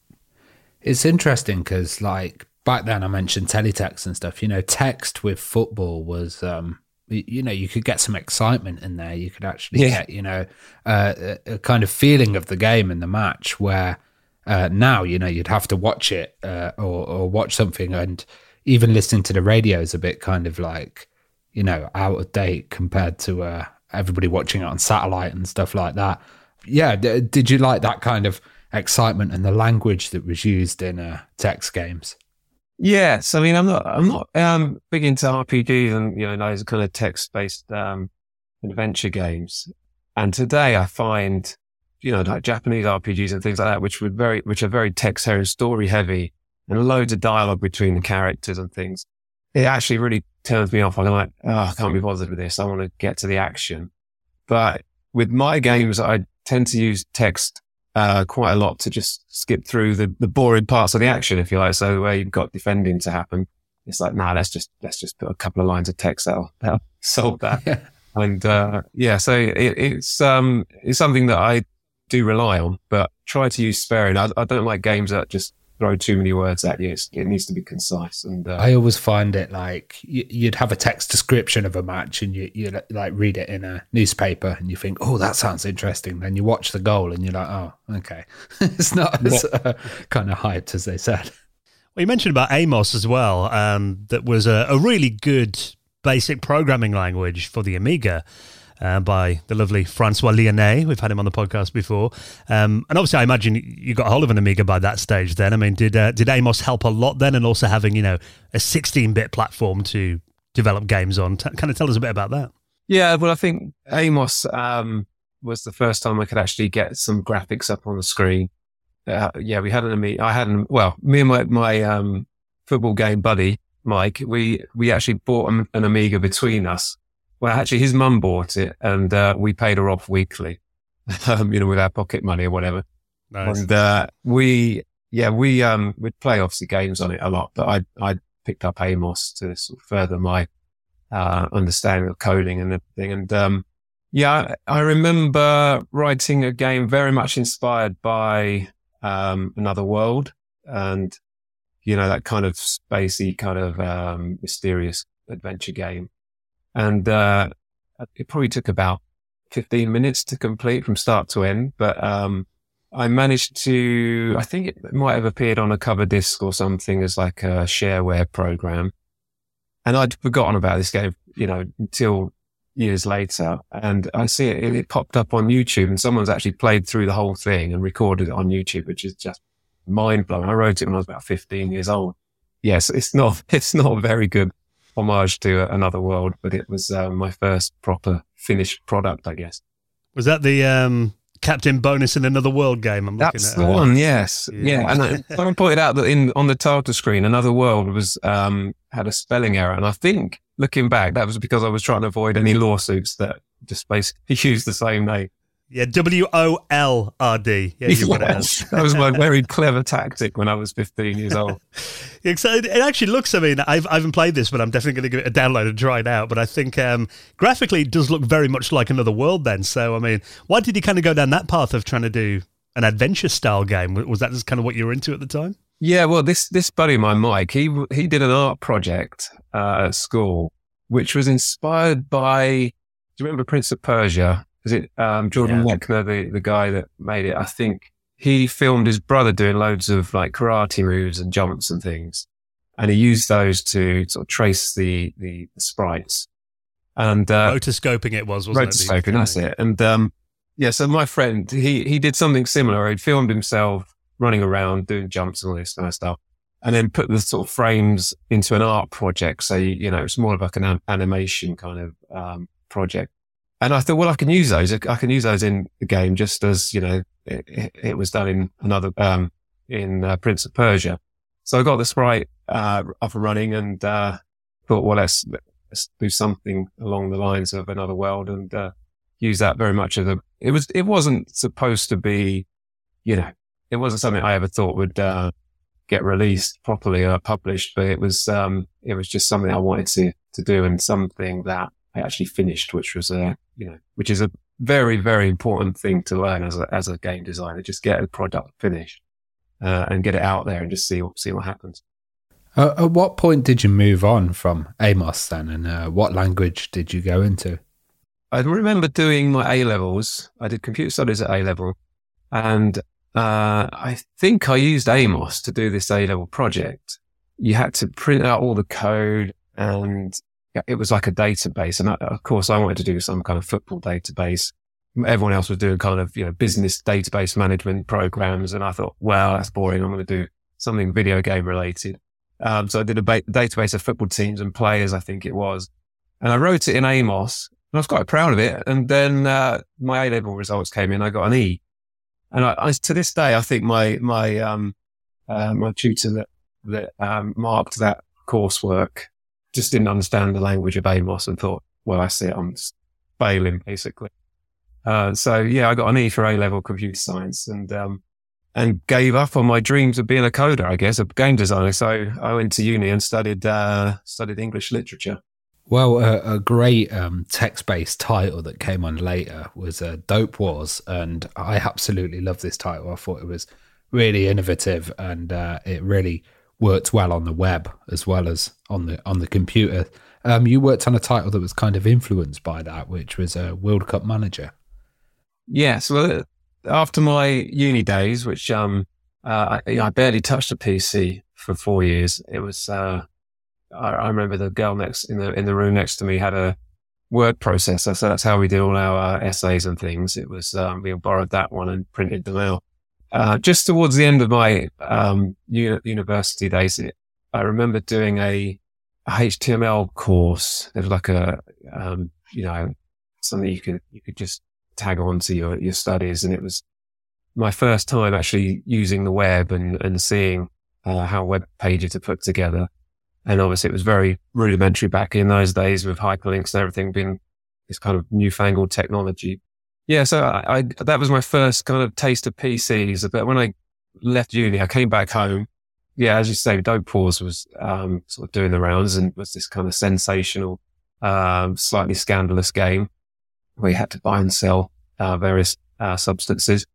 It's interesting because, like, back then I mentioned teletext and stuff. You know, text with football was, um, you know, you could get some excitement in there. You could actually Yeah. get, you know, uh, a, a kind of feeling of the game and the match where uh, now, you know, you'd have to watch it uh, or, or watch something and even listening to the radio is a bit kind of like, you know, out of date compared to uh, everybody watching it on satellite and stuff like that. Yeah. D- did you like that kind of excitement and the language that was used in uh, text games? Yes, I mean, I'm not, I'm not um, big into RPGs and you know those kind of text-based um, adventure games. And today, I find, you know, like Japanese RPGs and things like that, which would very, which are very text-heavy, story-heavy, and loads of dialogue between the characters and things. It actually really turns me off. I'm like, oh, I can't be bothered with this. I want to get to the action. But with my games, I tend to use text uh, quite a lot to just skip through the, the boring parts of the action, if you like. So where you've got defending to happen, it's like, nah, let's just, let's just put a couple of lines of text that'll, that'll *laughs* solve that. *laughs* and, uh, yeah, so it, it's, um, it's something that I do rely on, but try to use sparing. I, I don't like games that just throw too many words at you. It's, it needs to be concise. And, uh, I always find it like you'd have a text description of a match and you you like read it in a newspaper and you think, oh, that sounds interesting. Then you watch the goal and you're like, oh, okay, *laughs* it's not as uh, kind of hyped as they said. Well, you mentioned about Amos as well. Um, that was a, a really good basic programming language for the Amiga. Uh, by the lovely Francois Lionet. We've had him on the podcast before. Um, and obviously, I imagine you got a hold of an Amiga by that stage then. I mean, did uh, did Amos help a lot then? And also having, you know, a 16 bit platform to develop games on. T- kind of tell us a bit about that. Yeah, well, I think Amos um, was the first time I could actually get some graphics up on the screen. Uh, yeah, we had an Amiga. I had an, well, me and my my um, football game buddy Mike. We we actually bought an, an Amiga between us. Well, actually, his mum bought it, and uh, we paid her off weekly, *laughs* um, you know, with our pocket money or whatever. Nice. And uh, we, yeah, we um, we'd play obviously games on it a lot, but I I picked up Amos to sort of further my uh, understanding of coding and everything. And um, yeah, I, I remember writing a game very much inspired by um, Another World and you know that kind of spacey, kind of um, mysterious adventure game. And uh, it probably took about 15 minutes to complete from start to end, but um, I managed to, I think it might have appeared on a cover disc or something as like a shareware program. And I'd forgotten about this game, you know, until years later. And I see it, it popped up on YouTube and someone's actually played through the whole thing and recorded it on YouTube, which is just mind blowing. I wrote it when I was about 15 years old. Yes, it's not, *laughs* it's not very good homage to another world, but it was uh, my first proper finished product, I guess. Was that the um, Captain Bonus in Another World game? I'm looking That's at. the one, yes, Yeah. yeah. And I, someone pointed out that in on the title screen, another world was um, had a spelling error, and I think looking back, that was because I was trying to avoid any lawsuits that just basically *laughs* used the same name. Yeah, W O L R D. Yeah, you as. that was my *laughs* very clever tactic when I was 15 years old. It actually looks. I mean, I've I haven't played this, but I'm definitely going to give it a download and try it out. But I think um, graphically it does look very much like another world. Then, so I mean, why did you kind of go down that path of trying to do an adventure style game? Was that just kind of what you were into at the time? Yeah, well, this this buddy of mine, Mike, he he did an art project uh, at school, which was inspired by. Do you remember Prince of Persia? Is it um, Jordan Mechner, the the guy that made it? I think he filmed his brother doing loads of like karate moves and jumps and things, and he used those to sort of trace the the, the sprites. And uh, Rotoscoping it was, wasn't it? rotoscoping, that's it. And um, yeah, so my friend, he he did something similar. He'd filmed himself running around doing jumps and all this kind of stuff, and then put the sort of frames into an art project. So you, you know, it's more of like an an- animation kind of um, project. And I thought, well, I can use those. I can use those in the game just as you know it, it, was done in another um, in uh, Prince of Persia. So I got the sprite uh, up and running and uh, thought, well, let's let's do something along the lines of another world and uh, use that very much as a. It was. It wasn't supposed to be, you know, it wasn't something I ever thought would uh, get released properly or published, but it was. Um, it was just something I wanted to to do and something that I actually finished, which was a, you know, which is a very, very important thing to learn as a, as a game designer. Just get a product finished, uh, and get it out there and just see, see what happens. Uh, at what point did you move on from Amos then, and uh, what language did you go into? I remember doing my A levels. I did computer studies at A level, and uh, I think I used Amos to do this A level project. You had to print out all the code, and it was like a database. And I, of course, I wanted to do some kind of football database. Everyone else was doing kind of you know business database management programs, and I thought, well, that's boring. I'm going to do something video game related. Um, so I did a ba- database of football teams and players, I think it was. And I wrote it in Amos and I was quite proud of it. And then, uh, my A level results came in. I got an E. And I, I, to this day, I think my, my, um, uh, my tutor that, that, um, marked that coursework just didn't understand the language of Amos and thought, well, I see it. I'm failing basically. Uh, so yeah, I got an E for A level computer science and, um, and gave up on my dreams of being a coder, I guess, a game designer. So I went to uni and studied uh, studied English literature. Well, uh, a great um, text-based title that came on later was uh, "Dope Wars," and I absolutely love this title. I thought it was really innovative, and uh, it really worked well on the web as well as on the on the computer. Um, you worked on a title that was kind of influenced by that, which was a World Cup Manager. Yes, well, after my uni days, which um, uh, I, I, barely touched a PC for four years. It was uh, I, I, remember the girl next in the in the room next to me had a word processor, so that's how we did all our uh, essays and things. It was um, we borrowed that one and printed them out. Uh, just towards the end of my um, uni- university days, I remember doing a, a, HTML course. It was like a um, you know something you could you could just tag on to your, your studies. And it was my first time actually using the web and, and seeing uh, how web pages are put together. And obviously it was very rudimentary back in those days with hyperlinks and everything being this kind of newfangled technology. Yeah. So I, I that was my first kind of taste of PCs. But when I left uni, I came back home. Yeah. As you say, Dope Wars was, um, sort of doing the rounds and was this kind of sensational, um, slightly scandalous game where you had to buy and sell uh, various uh, substances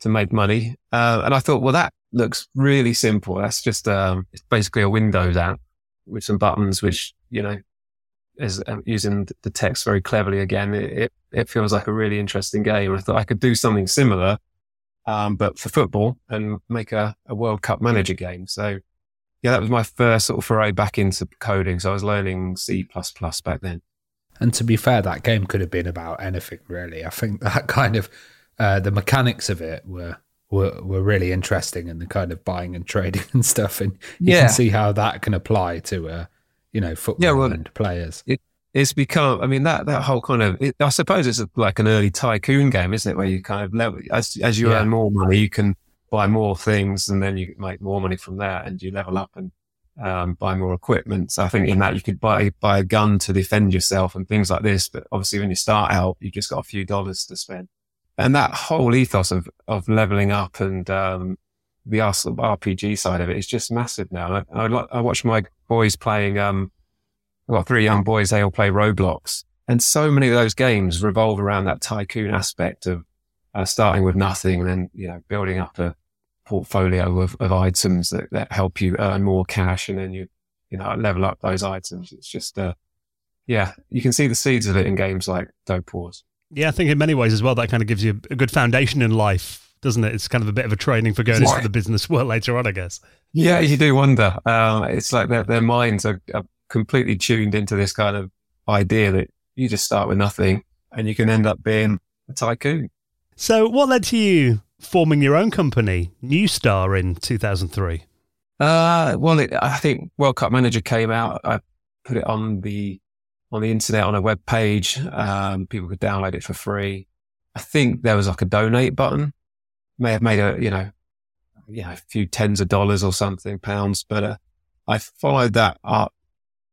to make money. Uh, and I thought, well, that looks really simple. That's just um, it's basically a Windows app with some buttons, which you know is um, using the text very cleverly. Again, it, it, it feels like a really interesting game. I thought I could do something similar, um, but for football and make a, a World Cup manager game. So. Yeah, that was my first sort of foray back into coding. So I was learning C++ back then. And to be fair, that game could have been about anything really. I think *laughs* that kind of uh, the mechanics of it were, were were really interesting, and the kind of buying and trading *laughs* and stuff. And you yeah. can see how that can apply to uh, you know football yeah, well, and players. It, it's become. I mean that that whole kind of. It, I suppose it's like an early tycoon game, isn't it? Where you kind of level as as you yeah. earn more money, you can buy more things, and then you make more money from that, and you level up and um, buy more equipment. So I think in that you could buy buy a gun to defend yourself and things like this. But obviously, when you start out, you've just got a few dollars to spend. And that whole ethos of of leveling up and um, the RPG side of it is just massive now. I, I, I watch my boys playing. Um, I've got three young boys. They all play Roblox, and so many of those games revolve around that tycoon aspect of uh, starting with nothing and then you know building up a portfolio of, of items that, that help you earn more cash and then you, you know, level up those items. It's just, uh, yeah, you can see the seeds of it in games like Dope Wars. Yeah, I think in many ways as well, that kind of gives you a good foundation in life, doesn't it? It's kind of a bit of a training for going into the business world later on, I guess. Yeah, you do wonder. Uh, it's like their, their minds are, are completely tuned into this kind of idea that you just start with nothing and you can end up being a tycoon. So, what led to you forming your own company, New Star, in 2003? Uh, well, it, I think World Cup Manager came out. I put it on the on the internet on a web page. Um, people could download it for free. I think there was like a donate button. May have made a you know, know, a few tens of dollars or something pounds, but uh, I followed that up.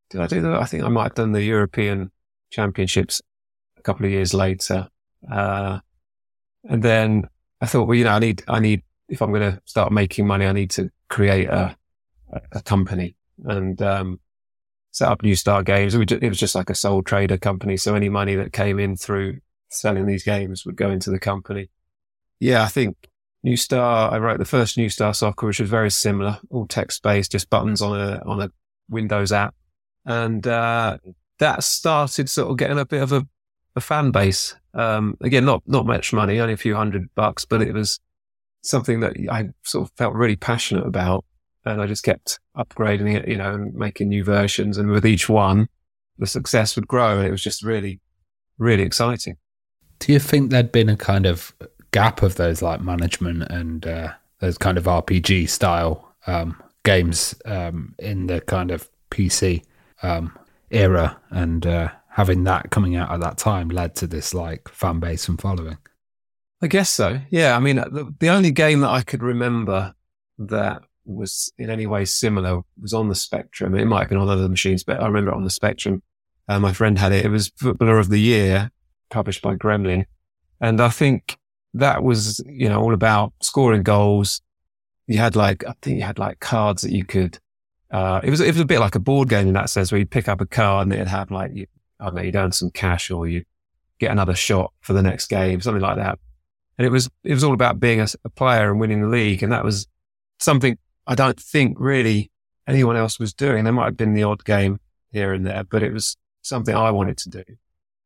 Did I do that? I think I might have done the European Championships a couple of years later. Uh, and then I thought, well, you know, I need, I need, if I'm going to start making money, I need to create a, a company. And, um, set up New Star Games. It was just like a sole trader company. So any money that came in through selling these games would go into the company. Yeah, I think New Star, I wrote the first New Star software, which was very similar, all text based, just buttons on a, on a Windows app. And, uh, that started sort of getting a bit of a, a fan base. Um, again, not, not much money, only a few hundred bucks, but it was something that I sort of felt really passionate about. And I just kept upgrading it, you know, and making new versions. And with each one, the success would grow. And it was just really, really exciting. Do you think there'd been a kind of gap of those like management and uh, those kind of RPG style um, games um, in the kind of PC um, era, and uh, having that coming out at that time led to this like fan base and following. I guess so. Yeah, I mean, the, the only game that I could remember that was in any way similar was on the Spectrum. It might have been on other machines, but I remember it on the Spectrum. Uh, my friend had it. It was Footballer of the Year, published by Gremlin. And I think that was, you know, all about scoring goals. You had like, I think you had like cards that you could, uh, it was, it was a bit like a board game in that sense where you'd pick up a card and it'd have like, you, I don't know, you'd earn some cash or you get another shot for the next game, something like that. And it was, it was all about being a, a player and winning the league. And that was something I don't think really anyone else was doing. There might have been the odd game here and there, but it was something I wanted to do.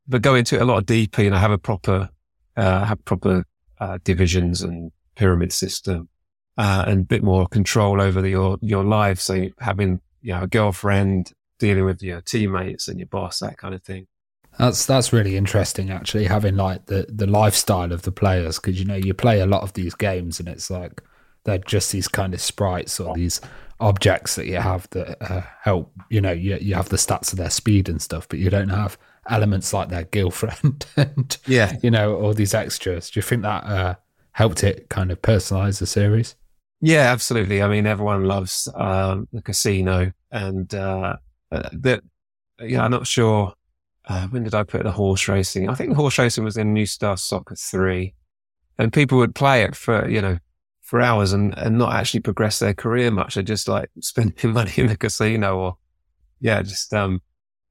But go into it a lot deeper, you know, have a proper, uh, have proper uh, divisions and pyramid system, uh, and a bit more control over the, your, your life. So having, you know, a girlfriend, dealing with your teammates and your boss, that kind of thing. That's that's really interesting, actually, having like the the lifestyle of the players because you know you play a lot of these games and it's like they're just these kind of sprites or these objects that you have that uh, help. You know, you you have the stats of their speed and stuff, but you don't have elements like their girlfriend *laughs* and yeah, you know, all these extras. Do you think that uh, helped it kind of personalize the series? Yeah, absolutely. I mean, everyone loves um, the casino, and uh, uh that. Yeah, I'm not sure. Uh, when did I put the horse racing? I think the horse racing was in New Star Soccer three, and people would play it for you know for hours and and not actually progress their career much. They're just like *laughs* spending money in the casino or yeah, just um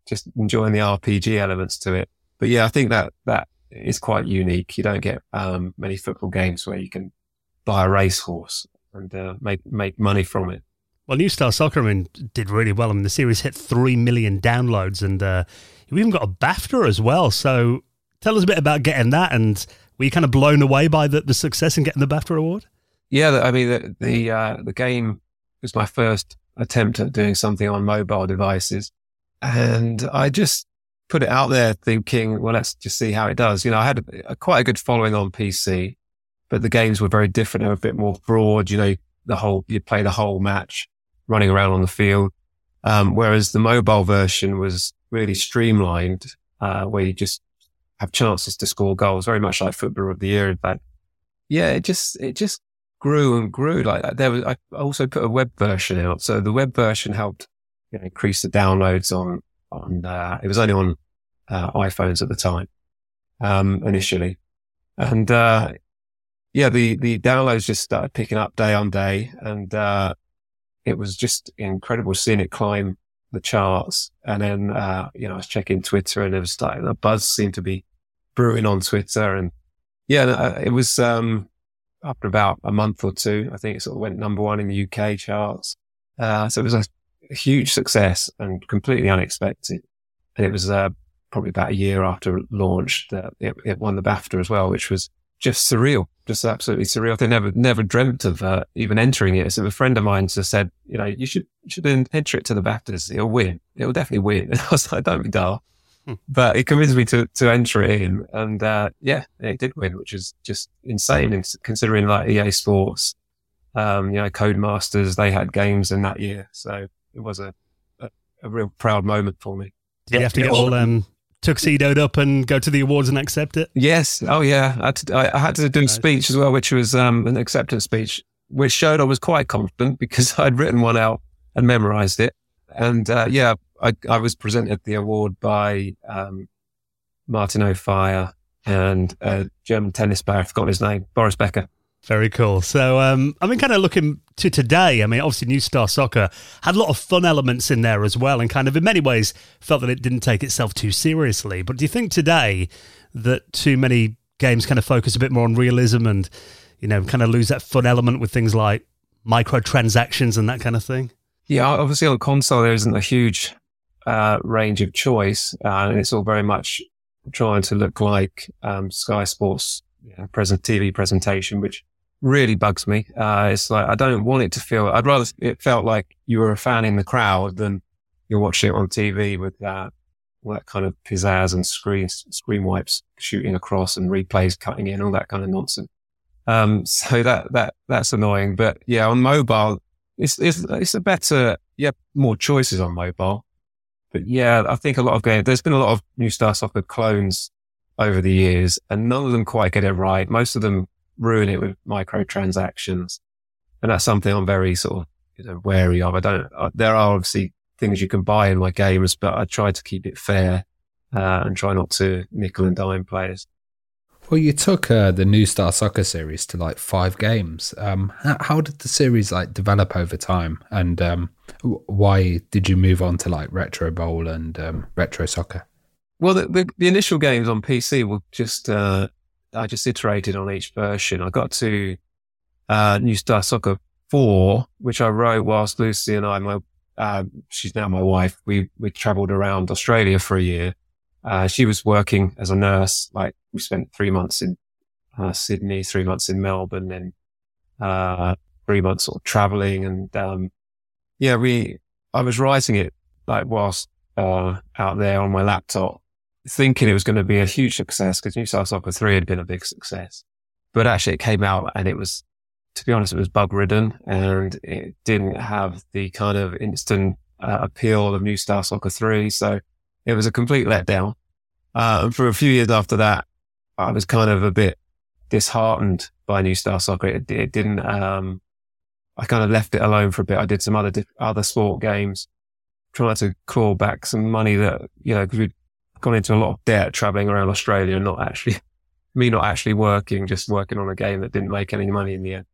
just enjoying the RPG elements to it. But yeah, I think that that is quite unique. You don't get um, many football games where you can buy a racehorse and uh, make make money from it. Well, New Star Soccer I mean, did really well. I mean, the series hit three million downloads, and uh, we even got a BAFTA as well. So, tell us a bit about getting that, and were you kind of blown away by the, the success in getting the BAFTA award? Yeah, I mean, the the, uh, the game was my first attempt at doing something on mobile devices, and I just put it out there thinking, well, let's just see how it does. You know, I had a, a, quite a good following on PC, but the games were very different. They were a bit more broad. You know, the whole, you play the whole match running around on the field. Um, whereas the mobile version was really streamlined, uh, where you just have chances to score goals, very much like football of the year. In fact, yeah, it just, it just grew and grew like that. There was, I also put a web version out. So the web version helped you know, increase the downloads on, on, uh, it was only on, uh, iPhones at the time, um, initially. And, uh, yeah, the, the downloads just started picking up day on day and, uh, it was just incredible seeing it climb the charts. And then, uh, you know, I was checking Twitter and it was starting, a buzz seemed to be brewing on Twitter. And yeah, uh, it was, um, after about a month or two, I think it sort of went number one in the UK charts. Uh, so it was a huge success and completely unexpected. And it was uh, probably about a year after launch that it, it, won the BAFTA as well, which was just surreal, just absolutely surreal. They never, never dreamt of uh, even entering it. So a friend of mine just said, you know, you should, should enter it to the BAFTAs. It'll win. It'll definitely win. And *laughs* I was like, don't be dull. Hmm. But it convinced me to, to enter it in. And, uh, yeah, it did win, which is just insane considering like EA Sports, um, you know, Codemasters, they had games in that year. So it was a, a, a real proud moment for me. Did you have to get all um, tuxedoed up and go to the awards and accept it? Yes. Oh, yeah. I had to, I had to do a speech as well, which was um, an acceptance speech, which showed I was quite confident *laughs* because I'd written one out and memorized it. And uh, yeah, I, I, was presented the award by um, Martin Offiah and a German tennis player. I forgot his name, Boris Becker. Very cool. So, um, I mean, kind of looking to today, I mean, obviously, New Star Soccer had a lot of fun elements in there as well, and kind of in many ways felt that it didn't take itself too seriously. But do you think today that too many games kind of focus a bit more on realism and, you know, kind of lose that fun element with things like microtransactions and that kind of thing? Yeah, obviously on console there isn't a huge uh, range of choice, uh, and it's all very much trying to look like um, Sky Sports present TV presentation, which really bugs me. Uh, it's like, I don't want it to feel, I'd rather it felt like you were a fan in the crowd than you're watching it on TV with that, all that kind of pizzazz and screen, screen wipes shooting across and replays cutting in, all that kind of nonsense. Um, *laughs* so that, that, that's annoying. But yeah, on mobile, it's, it's, it's a better, yeah, more choices on mobile. But yeah, I think a lot of games, there's been a lot of New Star Soccer clones over the years and none of them quite get it right. Most of them ruin it with microtransactions. And that's something I'm very sort of you know, wary of. I don't, uh, there are obviously things you can buy in my games, but I try to keep it fair, uh, and try not to nickel and dime players. Well, you took uh, the New Star Soccer series to like five games. Um, how, how, did the series like develop over time, and um, why did you move on to like Retro Bowl and um, Retro Soccer? Well, the, the, the, initial games on PC were just uh, I just iterated on each version. I got to uh, New Star Soccer 4, which I wrote whilst Lucy and I, my, uh, she's now my wife, we, we traveled around Australia for a year. Uh, she was working as a nurse. Like we spent three months in uh, Sydney, three months in Melbourne and, uh, three months sort of traveling. And, um, yeah, we, I was writing it like whilst, uh, out there on my laptop thinking it was going to be a huge success because New Star Soccer 3 had been a big success. But actually it came out and it was, to be honest, it was bug ridden and it didn't have the kind of instant uh, appeal of New Star Soccer 3. So it was a complete letdown. Uh, and for a few years after that, I was kind of a bit disheartened by New Star Soccer. It, it didn't, um, I kind of left it alone for a bit. I did some other, other sport games, trying to claw back some money that, you know, we gone into a lot of debt traveling around Australia and not actually, *laughs* me not actually working, just working on a game that didn't make any money in the end.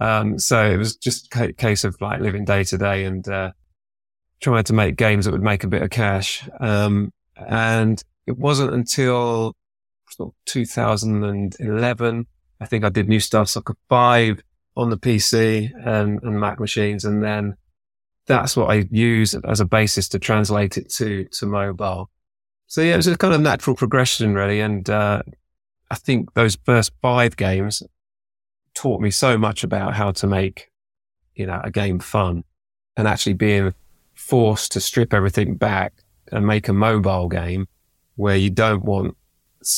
Um, so it was just a case of like living day to day and, uh, trying to make games that would make a bit of cash. Um, and it wasn't until sort of 2011, I think I did New Star Soccer 5 on the PC and, and Mac machines. And then that's what I use as a basis to translate it to, to mobile. So yeah, it was a kind of natural progression really. And, uh, I think those first five games taught me so much about how to make, you know, a game fun and actually being forced to strip everything back and make a mobile game where you don't want,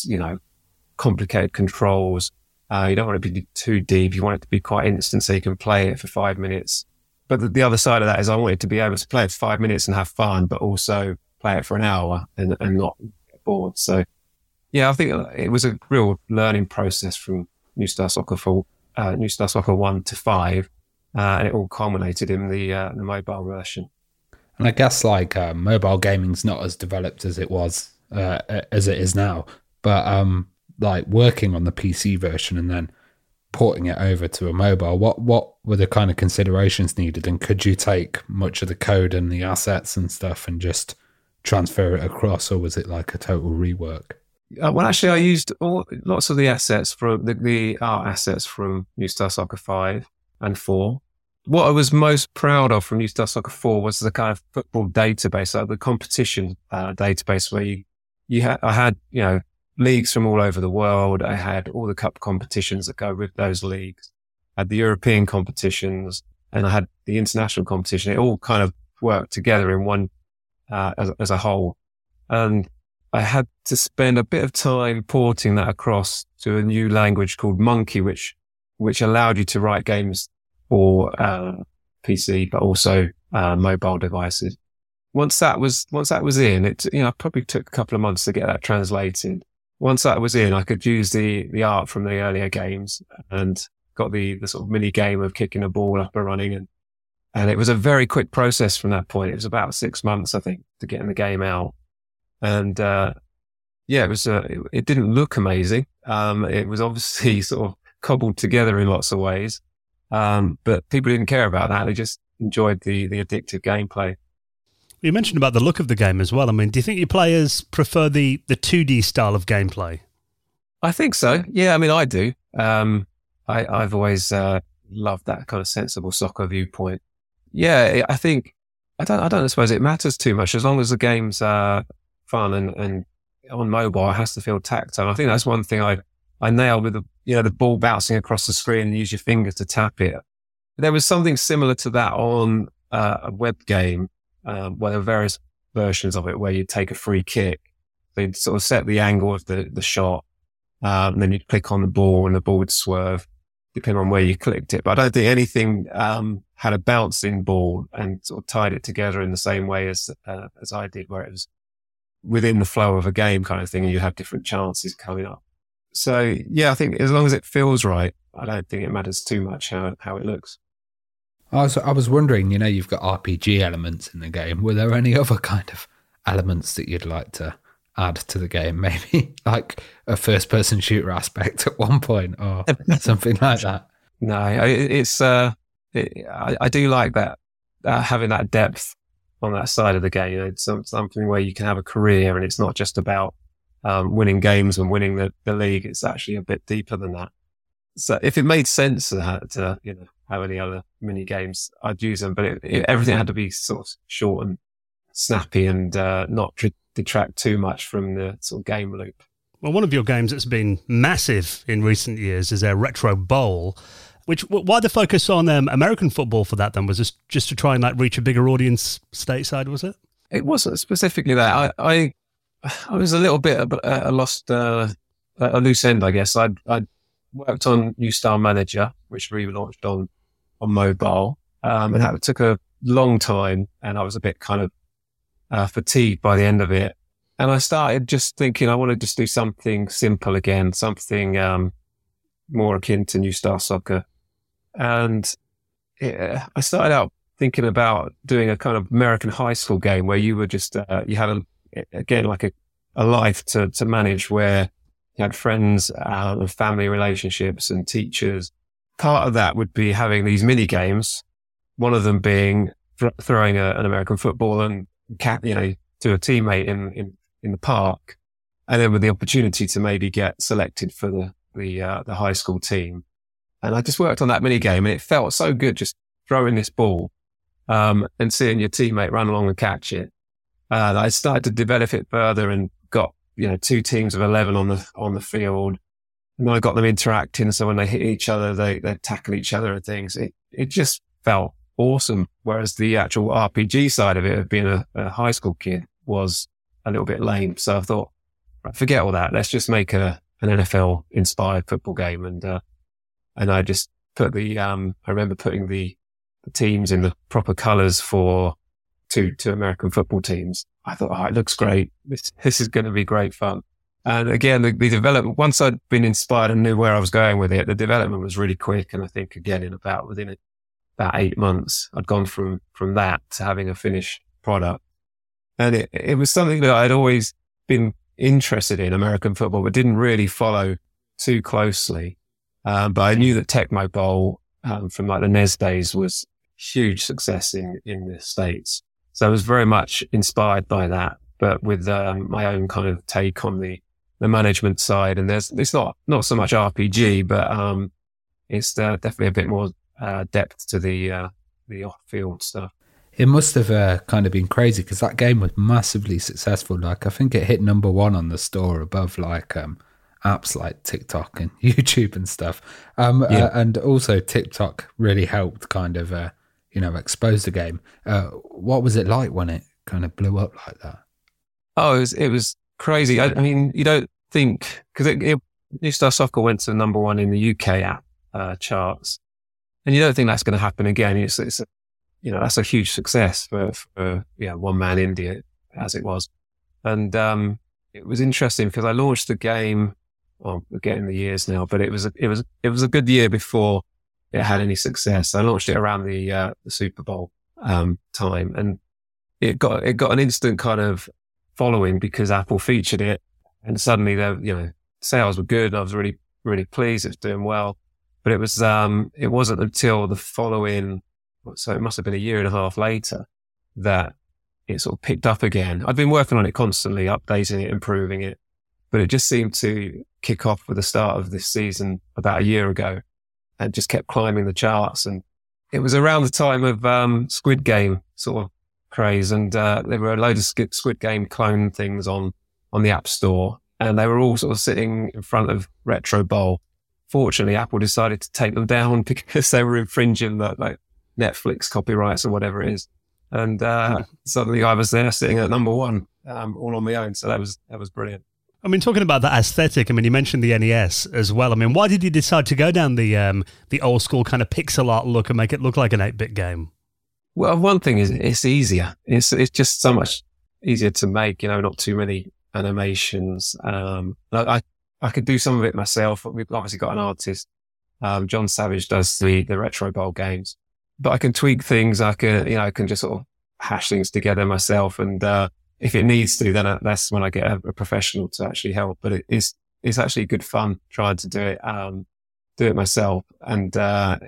you know, complicated controls. Uh, you don't want it to be too deep. You want it to be quite instant so you can play it for five minutes. But the, the other side of that is I wanted to be able to play it for five minutes and have fun, but also play it for an hour and, and not get bored. So yeah, I think it was a real learning process from New Star Soccer for uh, New Star Soccer one to five, uh, and it all culminated in the uh, the mobile version. And I guess like uh, mobile gaming's not as developed as it was uh, as it is now, but um, like working on the PC version and then porting it over to a mobile, what what were the kind of considerations needed, and could you take much of the code and the assets and stuff and just transfer it across, or was it like a total rework? Uh, well, actually, I used all, lots of the assets from the, the art assets from New Star Soccer 5 and 4. What I was most proud of from New Star Soccer 4 was the kind of football database, like the competition uh, database where you, you had, I had, you know, leagues from all over the world. I had all the cup competitions that go with those leagues. I had the European competitions and I had the international competition. It all kind of worked together in one uh, as, as a whole. And I had to spend a bit of time porting that across to a new language called Monkey, which, which allowed you to write games for, uh, PC, but also, uh, mobile devices. Once that was, once that was in, it, you know, probably took a couple of months to get that translated. Once that was in, I could use the, the art from the earlier games and got the, the sort of mini game of kicking a ball up and running and and it was a very quick process from that point. It was about six months, I think, to getting the game out. And, uh, yeah, it was, uh, it, it, didn't look amazing. Um, it was obviously *laughs* sort of cobbled together in lots of ways. Um, but people didn't care about that. They just enjoyed the, the addictive gameplay. You mentioned about the look of the game as well. I mean, do you think your players prefer the, the 2D style of gameplay? I think so. Yeah, I mean, I do. Um, I, I've always uh, loved that kind of sensible soccer viewpoint. Yeah, I think I don't. I don't suppose it matters too much as long as the game's uh, fun and, and on mobile. It has to feel tactile. I think that's one thing I I nailed with the you know the ball bouncing across the screen and use your fingers to tap it. There was something similar to that on uh, a web game um, where there were various versions of it where you'd take a free kick. They'd sort of set the angle of the the shot um, and then you'd click on the ball and the ball would swerve depending on where you clicked it. But I don't think anything, um, had a bouncing ball and sort of tied it together in the same way as, uh, as I did, where it was within the flow of a game kind of thing and you have different chances coming up. So yeah, I think as long as it feels right, I don't think it matters too much how, how it looks. I was, I was wondering, you know, you've got RPG elements in the game. Were there any other kind of elements that you'd like to add to the game, *laughs* maybe like a first person shooter aspect at one point or *laughs* something like that. No, it's, uh, it, I, I, do like that, uh, having that depth on that side of the game. You know, it's something where you can have a career and it's not just about, um, winning games and winning the, the league. It's actually a bit deeper than that. So if it made sense to, to you know, have any other mini games, I'd use them, but it, it, everything had to be sort of short and snappy and, uh, not detract too much from the sort of game loop. Well, one of your games that's been massive in recent years is a retro bowl. Which why the focus on um, American football for that then was this just to try and like reach a bigger audience stateside was it? It wasn't specifically that. I I, I was a little bit uh, I lost uh, a loose end, I guess. I I worked on New Star Manager, which relaunched on on mobile, um, and that took a long time, and I was a bit kind of uh, fatigued by the end of it. And I started just thinking I want to just do something simple again, something um, more akin to New Star Soccer. And I started out thinking about doing a kind of American high school game where you were just, uh, you had a, again, like a, a life to, to manage where you had friends uh, and family relationships and teachers. Part of that would be having these mini games. One of them being th- throwing a, an American football and cat, you know, to a teammate in, in, in the park. And then with the opportunity to maybe get selected for the, the, uh, the high school team. And I just worked on that mini game and it felt so good just throwing this ball, um, and seeing your teammate run along and catch it. And I started to develop it further and got, you know, two teams of 11 on the, on the field. And I got them interacting. So when they hit each other, they, they tackle each other and things. It, it just felt awesome. Whereas the actual RPG side of it, of being a, a high school kid, was a little bit lame. So I thought, right, forget all that. Let's just make a an NFL inspired football game. And uh, and I just put the um, I remember putting the the teams in the proper colours for two two American football teams. I thought, oh, it looks great. This this is going to be great fun. And again, the, the, development, once I'd been inspired and knew where I was going with it, the development was really quick. And I think again, in about within a about eight months, I'd gone from, from that to having a finished product. And it, it was something that I'd always been interested in American football, but didn't really follow too closely. Um, but I knew that Tecmo Bowl, um, from like the NES days was huge success in, in the States. So I was very much inspired by that, but with, um, my own kind of take on the, the management side. And there's, it's not, not so much RPG, but, um, it's uh, definitely a bit more uh, depth to the uh, the off field stuff. It must have uh, kind of been crazy because that game was massively successful. Like I think it hit number one on the store above like um, apps like TikTok and *laughs* YouTube and stuff. Um, uh, yeah. uh, and also TikTok really helped kind of uh, you know expose the game. Uh, what was it like when it kind of blew up like that? Oh, it was, it was crazy. I, I, mean, you don't think because it, it, New Star Soccer went to number one in the UK app uh, charts, and you don't think that's going to happen again. It's, it's a, you know, that's a huge success for, for yeah, one man indie as it was. And, um, it was interesting because I launched the game, well, we're getting the years now, but it was, a, it was, it was a good year before it had any success. I launched it around the, uh, the Super Bowl, um, time and it got, it got an instant kind of following because Apple featured it and suddenly the, you know, sales were good. I was really, really pleased. It's doing well. But it was, um, it wasn't until the following, so it must have been a year and a half later that it sort of picked up again. I'd been working on it constantly, updating it, improving it, but it just seemed to kick off with the start of this season about a year ago and just kept climbing the charts. And it was around the time of, um, Squid Game sort of craze. And, uh, there were a load of Squid Game clone things on, on the app store and they were all sort of sitting in front of Retro Bowl. Fortunately, Apple decided to take them down *laughs* because they were infringing the like Netflix copyrights or whatever it is. And uh, hmm. suddenly I was there sitting at number one, um, all on my own. So that was that was brilliant. I mean, talking about that aesthetic, I mean, you mentioned the NES as well. I mean, why did you decide to go down the um, the old school kind of pixel art look and make it look like an eight bit game? Well, one thing is it's easier. It's it's just so much easier to make. You know, not too many animations. Um, I I could do some of it myself. We've obviously got an artist. Um, John Savage does the the retro bowl games, but I can tweak things. I can you know I can just sort of hash things together myself. And uh, if it needs to, then that's when I get a, a professional to actually help. But it is it's actually good fun trying to do it um, do it myself. And uh,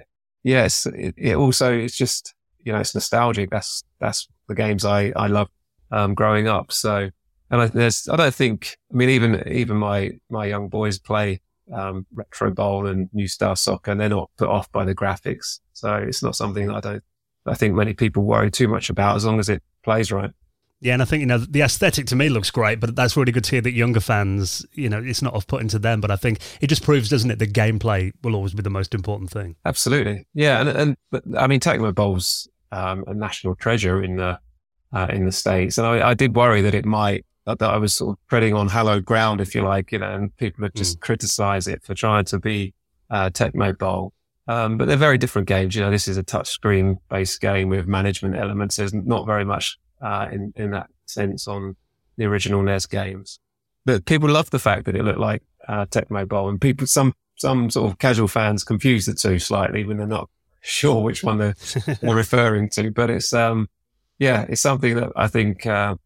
yes, it, it also it's just you know it's nostalgic. That's that's the games I I love um, growing up. So and I, there's, I don't think, I mean, even, even my, my young boys play, um, retro bowl and new star soccer and they're not put off by the graphics. So it's not something that I don't, I think many people worry too much about as long as it plays right. Yeah, and I think you know the aesthetic to me looks great, but that's really good to hear that younger fans, you know, it's not off-putting to them. But I think it just proves, doesn't it, that gameplay will always be the most important thing. Absolutely, yeah, and and but I mean, Tecmo Bowl's um, a national treasure in the uh, in the states, and I, I, did worry that it might that I was sort of treading on hallowed ground, if you like, you know, and people would just mm. criticize it for trying to be uh, Tecmo Bowl. Um, but they're very different games. You know, this is a touchscreen based game with management elements. There's not very much uh, in in that sense on the original NES games. But people love the fact that it looked like uh, Tecmo Bowl, and people some some sort of casual fans confuse the two slightly when they're not *laughs* sure which one they're, *laughs* they're referring to. But it's um yeah, it's something that I think uh,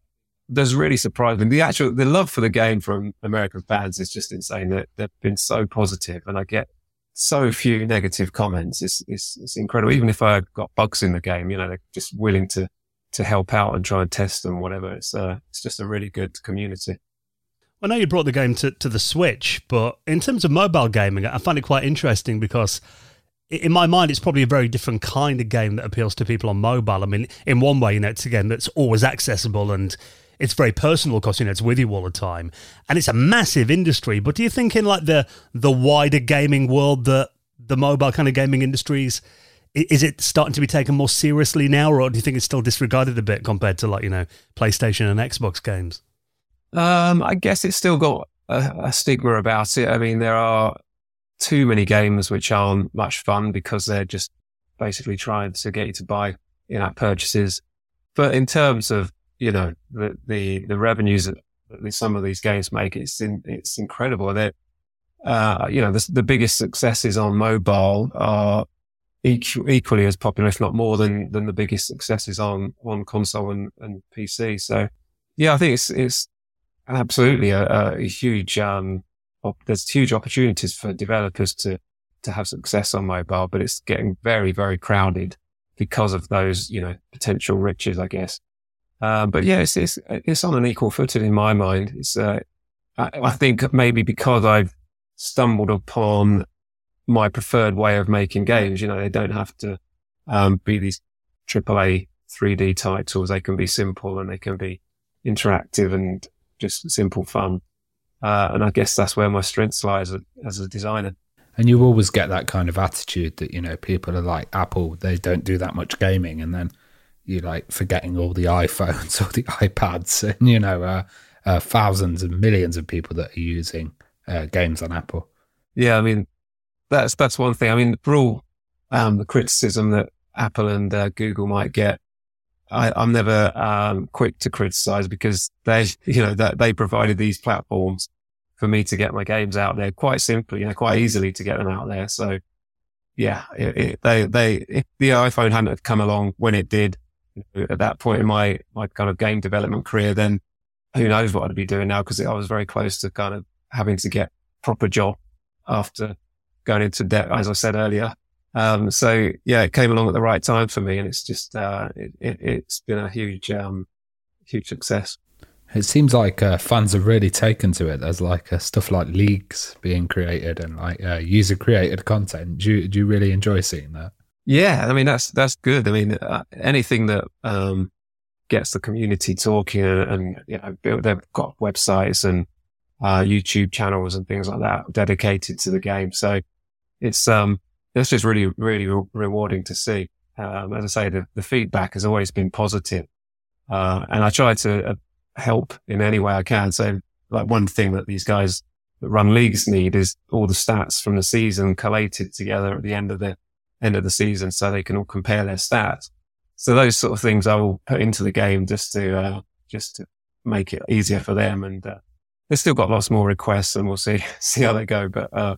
that's really surprising. The actual, the love for the game from American fans is just insane. That they've been so positive and I get so few negative comments. It's, it's, it's incredible. Even if I got bugs in the game, you know, they're just willing to, to help out and try and test them, whatever. It's, uh, it's just a really good community. I know you brought the game to, to the Switch, but in terms of mobile gaming, I find it quite interesting because in my mind, it's probably a very different kind of game that appeals to people on mobile. I mean, in one way, you know, it's a game that's always accessible and it's very personal because you know it's with you all the time, and it's a massive industry. But do you think in like the the wider gaming world that the mobile kind of gaming industries is it starting to be taken more seriously now, or do you think it's still disregarded a bit compared to like you know PlayStation and Xbox games? Um, I guess it's still got a, a stigma about it. I mean, there are too many games which aren't much fun because they're just basically trying to get you to buy in-app purchases. But in terms of you know, the, the, the revenues that some of these games make, it's in, it's incredible. That, uh, you know, the, the biggest successes on mobile are equ- equally as popular, if not more than, than the biggest successes on, on console and, and PC. So yeah, I think it's, it's absolutely a, a huge, um, op- there's huge opportunities for developers to, to have success on mobile, but it's getting very, very crowded because of those, you know, potential riches, I guess. Uh, but yeah, it's, it's, it's on an equal footing in my mind. It's, uh, I, I, think maybe because I've stumbled upon my preferred way of making games, you know, they don't have to, um, be these AAA 3D titles. They can be simple and they can be interactive and just simple fun. Uh, and I guess that's where my strengths lie as a, as a designer. And you always get that kind of attitude that, you know, people are like Apple, they don't do that much gaming. And then you're like forgetting all the iPhones *laughs* or the iPads and you know uh, uh, thousands and millions of people that are using uh, games on Apple. Yeah, I mean that's that's one thing. I mean, for all um, the criticism that Apple and uh, Google might get, I, am never um, quick to criticize because they, *laughs* you know, that they provided these platforms for me to get my games out there quite simply, you know, quite easily to get them out there. So, yeah, it, it, they they if the iPhone hadn't come along when it did, at that point in my, my kind of game development career, then who knows what I'd be doing now? Cause I was very close to kind of having to get proper job after going into debt, as I said earlier. Um, so yeah, it came along at the right time for me, and it's just uh, it, has it, been a huge um, huge success. It seems like uh, fans have really taken to it. There's like uh, stuff like leagues being created and like uh, user created content. Do you, do you really enjoy seeing that? Yeah, I mean that's that's good. I mean uh, anything that um, gets the community talking and, you know they've got websites and uh, YouTube channels and things like that dedicated to the game. So it's um just really really re- rewarding to see. Um, as I say, the, the feedback has always been positive, uh, and I try to uh, help in any way I can. So like one thing that these guys that run leagues need is all the stats from the season collated together at the end of the end of the season so they can all compare their stats. So those sort of things I will put into the game just to, uh, just to make it easier for them. And, uh, they've still got lots more requests and we'll see, *laughs* see how they go. But, uh,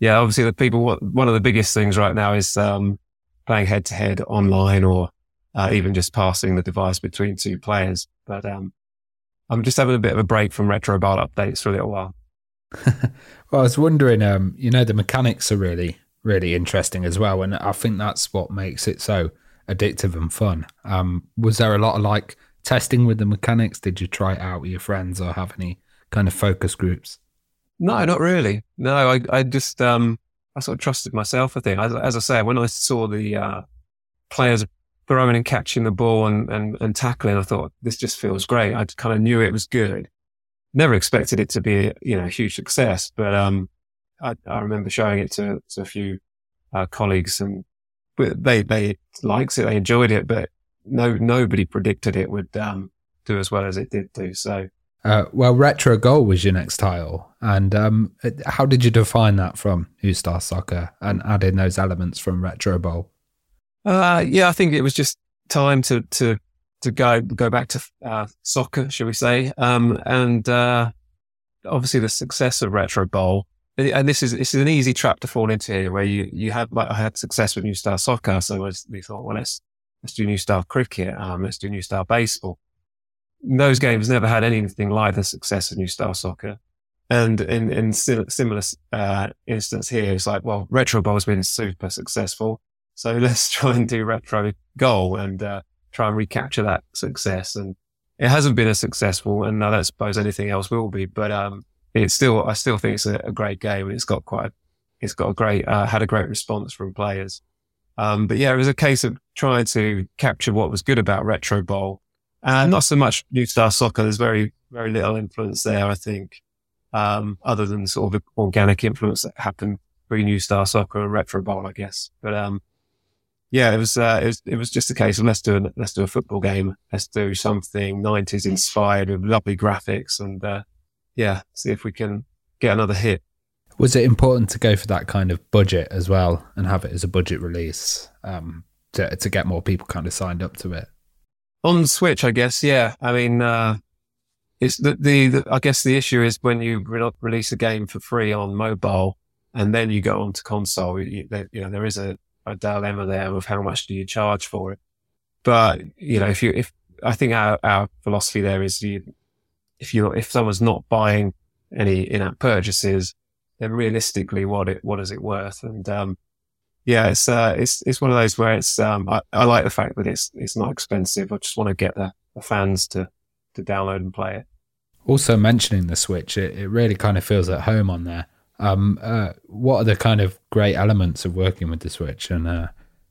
yeah, obviously the people, one of the biggest things right now is, um, playing head to head online or, uh, even just passing the device between two players. But, um, I'm just having a bit of a break from retro bowl updates for a little while. *laughs* well, I was wondering, um, you know, the mechanics are really really interesting as well. And I think that's what makes it so addictive and fun. Um, was there a lot of like testing with the mechanics? Did you try it out with your friends or have any kind of focus groups? No, not really. No, I, I just, um, I sort of trusted myself, I think. As, as I say, when I saw the, uh, players throwing and catching the ball and, and, and tackling, I thought this just feels great. I kind of knew it was good. Never expected it to be, you know, a huge success, but, um, I, I remember showing it to, to a few uh, colleagues and they, they liked it. They enjoyed it, but no, nobody predicted it would, um, do as well as it did do. So, uh, well, retro goal was your next title, and um, how did you define that from New Star Soccer and add in those elements from Retro Bowl? Uh, yeah, I think it was just time to to to go go back to uh, soccer, shall we say? Um, and uh, obviously the success of Retro Bowl and this is this is an easy trap to fall into here, where you you had like I had success with New Star Soccer, so we thought, well, let's let's do New Star Cricket, um, let's do New Star Baseball. Those games never had anything like the success of New Star Soccer, and in in similar uh, instance here, it's like, well, Retro Bowl has been super successful, so *laughs* let's try and do Retro Goal and uh, try and recapture that success. And it hasn't been as successful, and I don't suppose anything else will be, but um, it's still, I still think it's a, a great game and it's got quite, a, it's got a great, uh, had a great response from players. Um, but yeah, it was a case of trying to capture what was good about Retro Bowl and not so much New Star Soccer. There's very, very little influence there, I think, um, other than sort of organic influence that happened pre New Star Soccer and Retro Bowl, I guess. But, um, yeah, it was, uh, it was, it was just a case of let's do a, let's do a football game. Let's do something 90s inspired with lovely graphics and, uh, yeah, see if we can get another hit. Was it important to go for that kind of budget as well and have it as a budget release um, to to get more people kind of signed up to it? On Switch, I guess, yeah. I mean, uh, it's the, the, the, I guess the issue is when you re- release a game for free on mobile and then you go onto console, you, you know, there is a, a dilemma there of how much do you charge for it. But, you know, if you, if I think our, our philosophy there is you, if you if someone's not buying any in-app purchases, then realistically, what it what is it worth? And um, yeah, it's uh, it's it's one of those where it's um, I, I like the fact that it's it's not expensive. I just want to get the, the fans to to download and play it. Also mentioning the Switch, it, it really kind of feels at home on there. Um, uh, what are the kind of great elements of working with the Switch, and uh,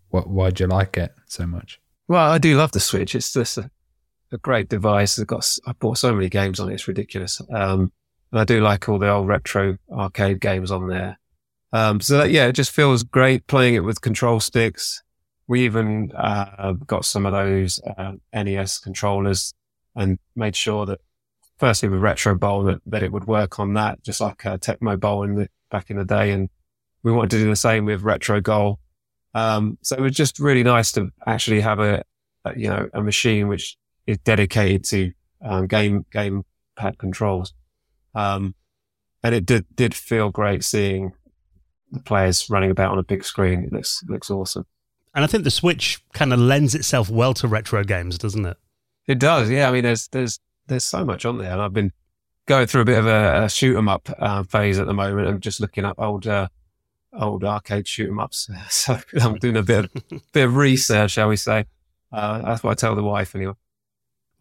what why do you like it so much? Well, I do love the Switch. It's just a, a great device. I've got, I bought so many games on it. It's ridiculous. Um, and I do like all the old retro arcade games on there. Um, so that, yeah, it just feels great playing it with control sticks. We even, uh, got some of those, uh, NES controllers and made sure that firstly with Retro Bowl that, that it would work on that, just like, uh, Tecmo Bowl in the, back in the day. And we wanted to do the same with Retro Goal. Um, so it was just really nice to actually have a, a you know, a machine which is dedicated to um, game game pad controls. Um, and it did did feel great seeing the players running about on a big screen. It looks looks awesome. And I think the Switch kind of lends itself well to retro games, doesn't it? It does, yeah. I mean, there's there's there's so much on there, and I've been going through a bit of a, a shoot 'em up uh, phase at the moment. I'm just looking up old uh, old arcade shoot 'em ups. *laughs* So I'm doing a bit of, *laughs* bit of research, shall we say. Uh, that's what I tell the wife anyway.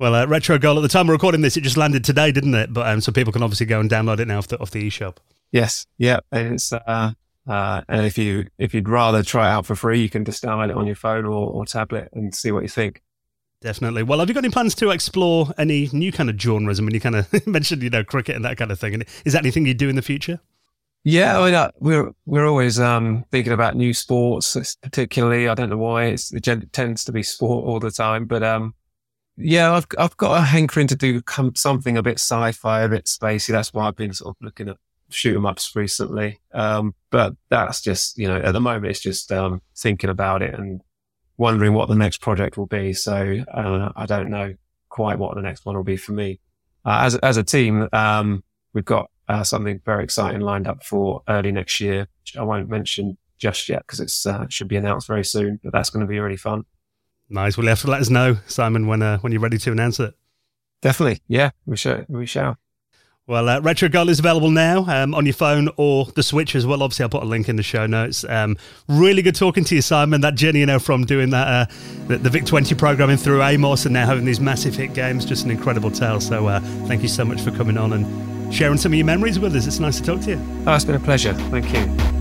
Well, uh, Retro Goal, at the time we're recording this, it just landed today, didn't it? But um, so people can obviously go and download it now off the, off the eShop. Yes. Yeah. And it's, uh, uh, and if you, if you'd rather try it out for free, you can just download it on your phone or, or tablet and see what you think. Definitely. Well, have you got any plans to explore any new kind of genres? I mean, you kind of *laughs* mentioned, you know, cricket and that kind of thing. And is that anything you do in the future? Yeah, I mean, uh, we're we're always um, thinking about new sports, particularly. I don't know why it's, it tends to be sport all the time, but um, yeah, I've I've got a hankering to do something a bit sci-fi, a bit spacey. That's why I've been sort of looking at shoot 'em ups recently. Um, but that's just you know at the moment it's just um, thinking about it and wondering what the next project will be. So uh, I don't know quite what the next one will be for me. Uh, as as a team, um, we've got uh, something very exciting lined up for early next year. I won't mention just yet because it uh, should be announced very soon. But that's going to be really fun. Nice. Well, you have to let us know, Simon, when uh, when you're ready to announce it. Definitely. Yeah, we shall. We shall. Well, uh, Retro Goal is available now um, on your phone or the Switch as well. Obviously, I'll put a link in the show notes. Um, really good talking to you, Simon. That journey, you know, from doing that uh, the, the, Vic 20 programming through Amos and now having these massive hit games, just an incredible tale. So, uh, thank you so much for coming on and sharing some of your memories with us. It's nice to talk to you. Oh, it's been a pleasure. Thank you.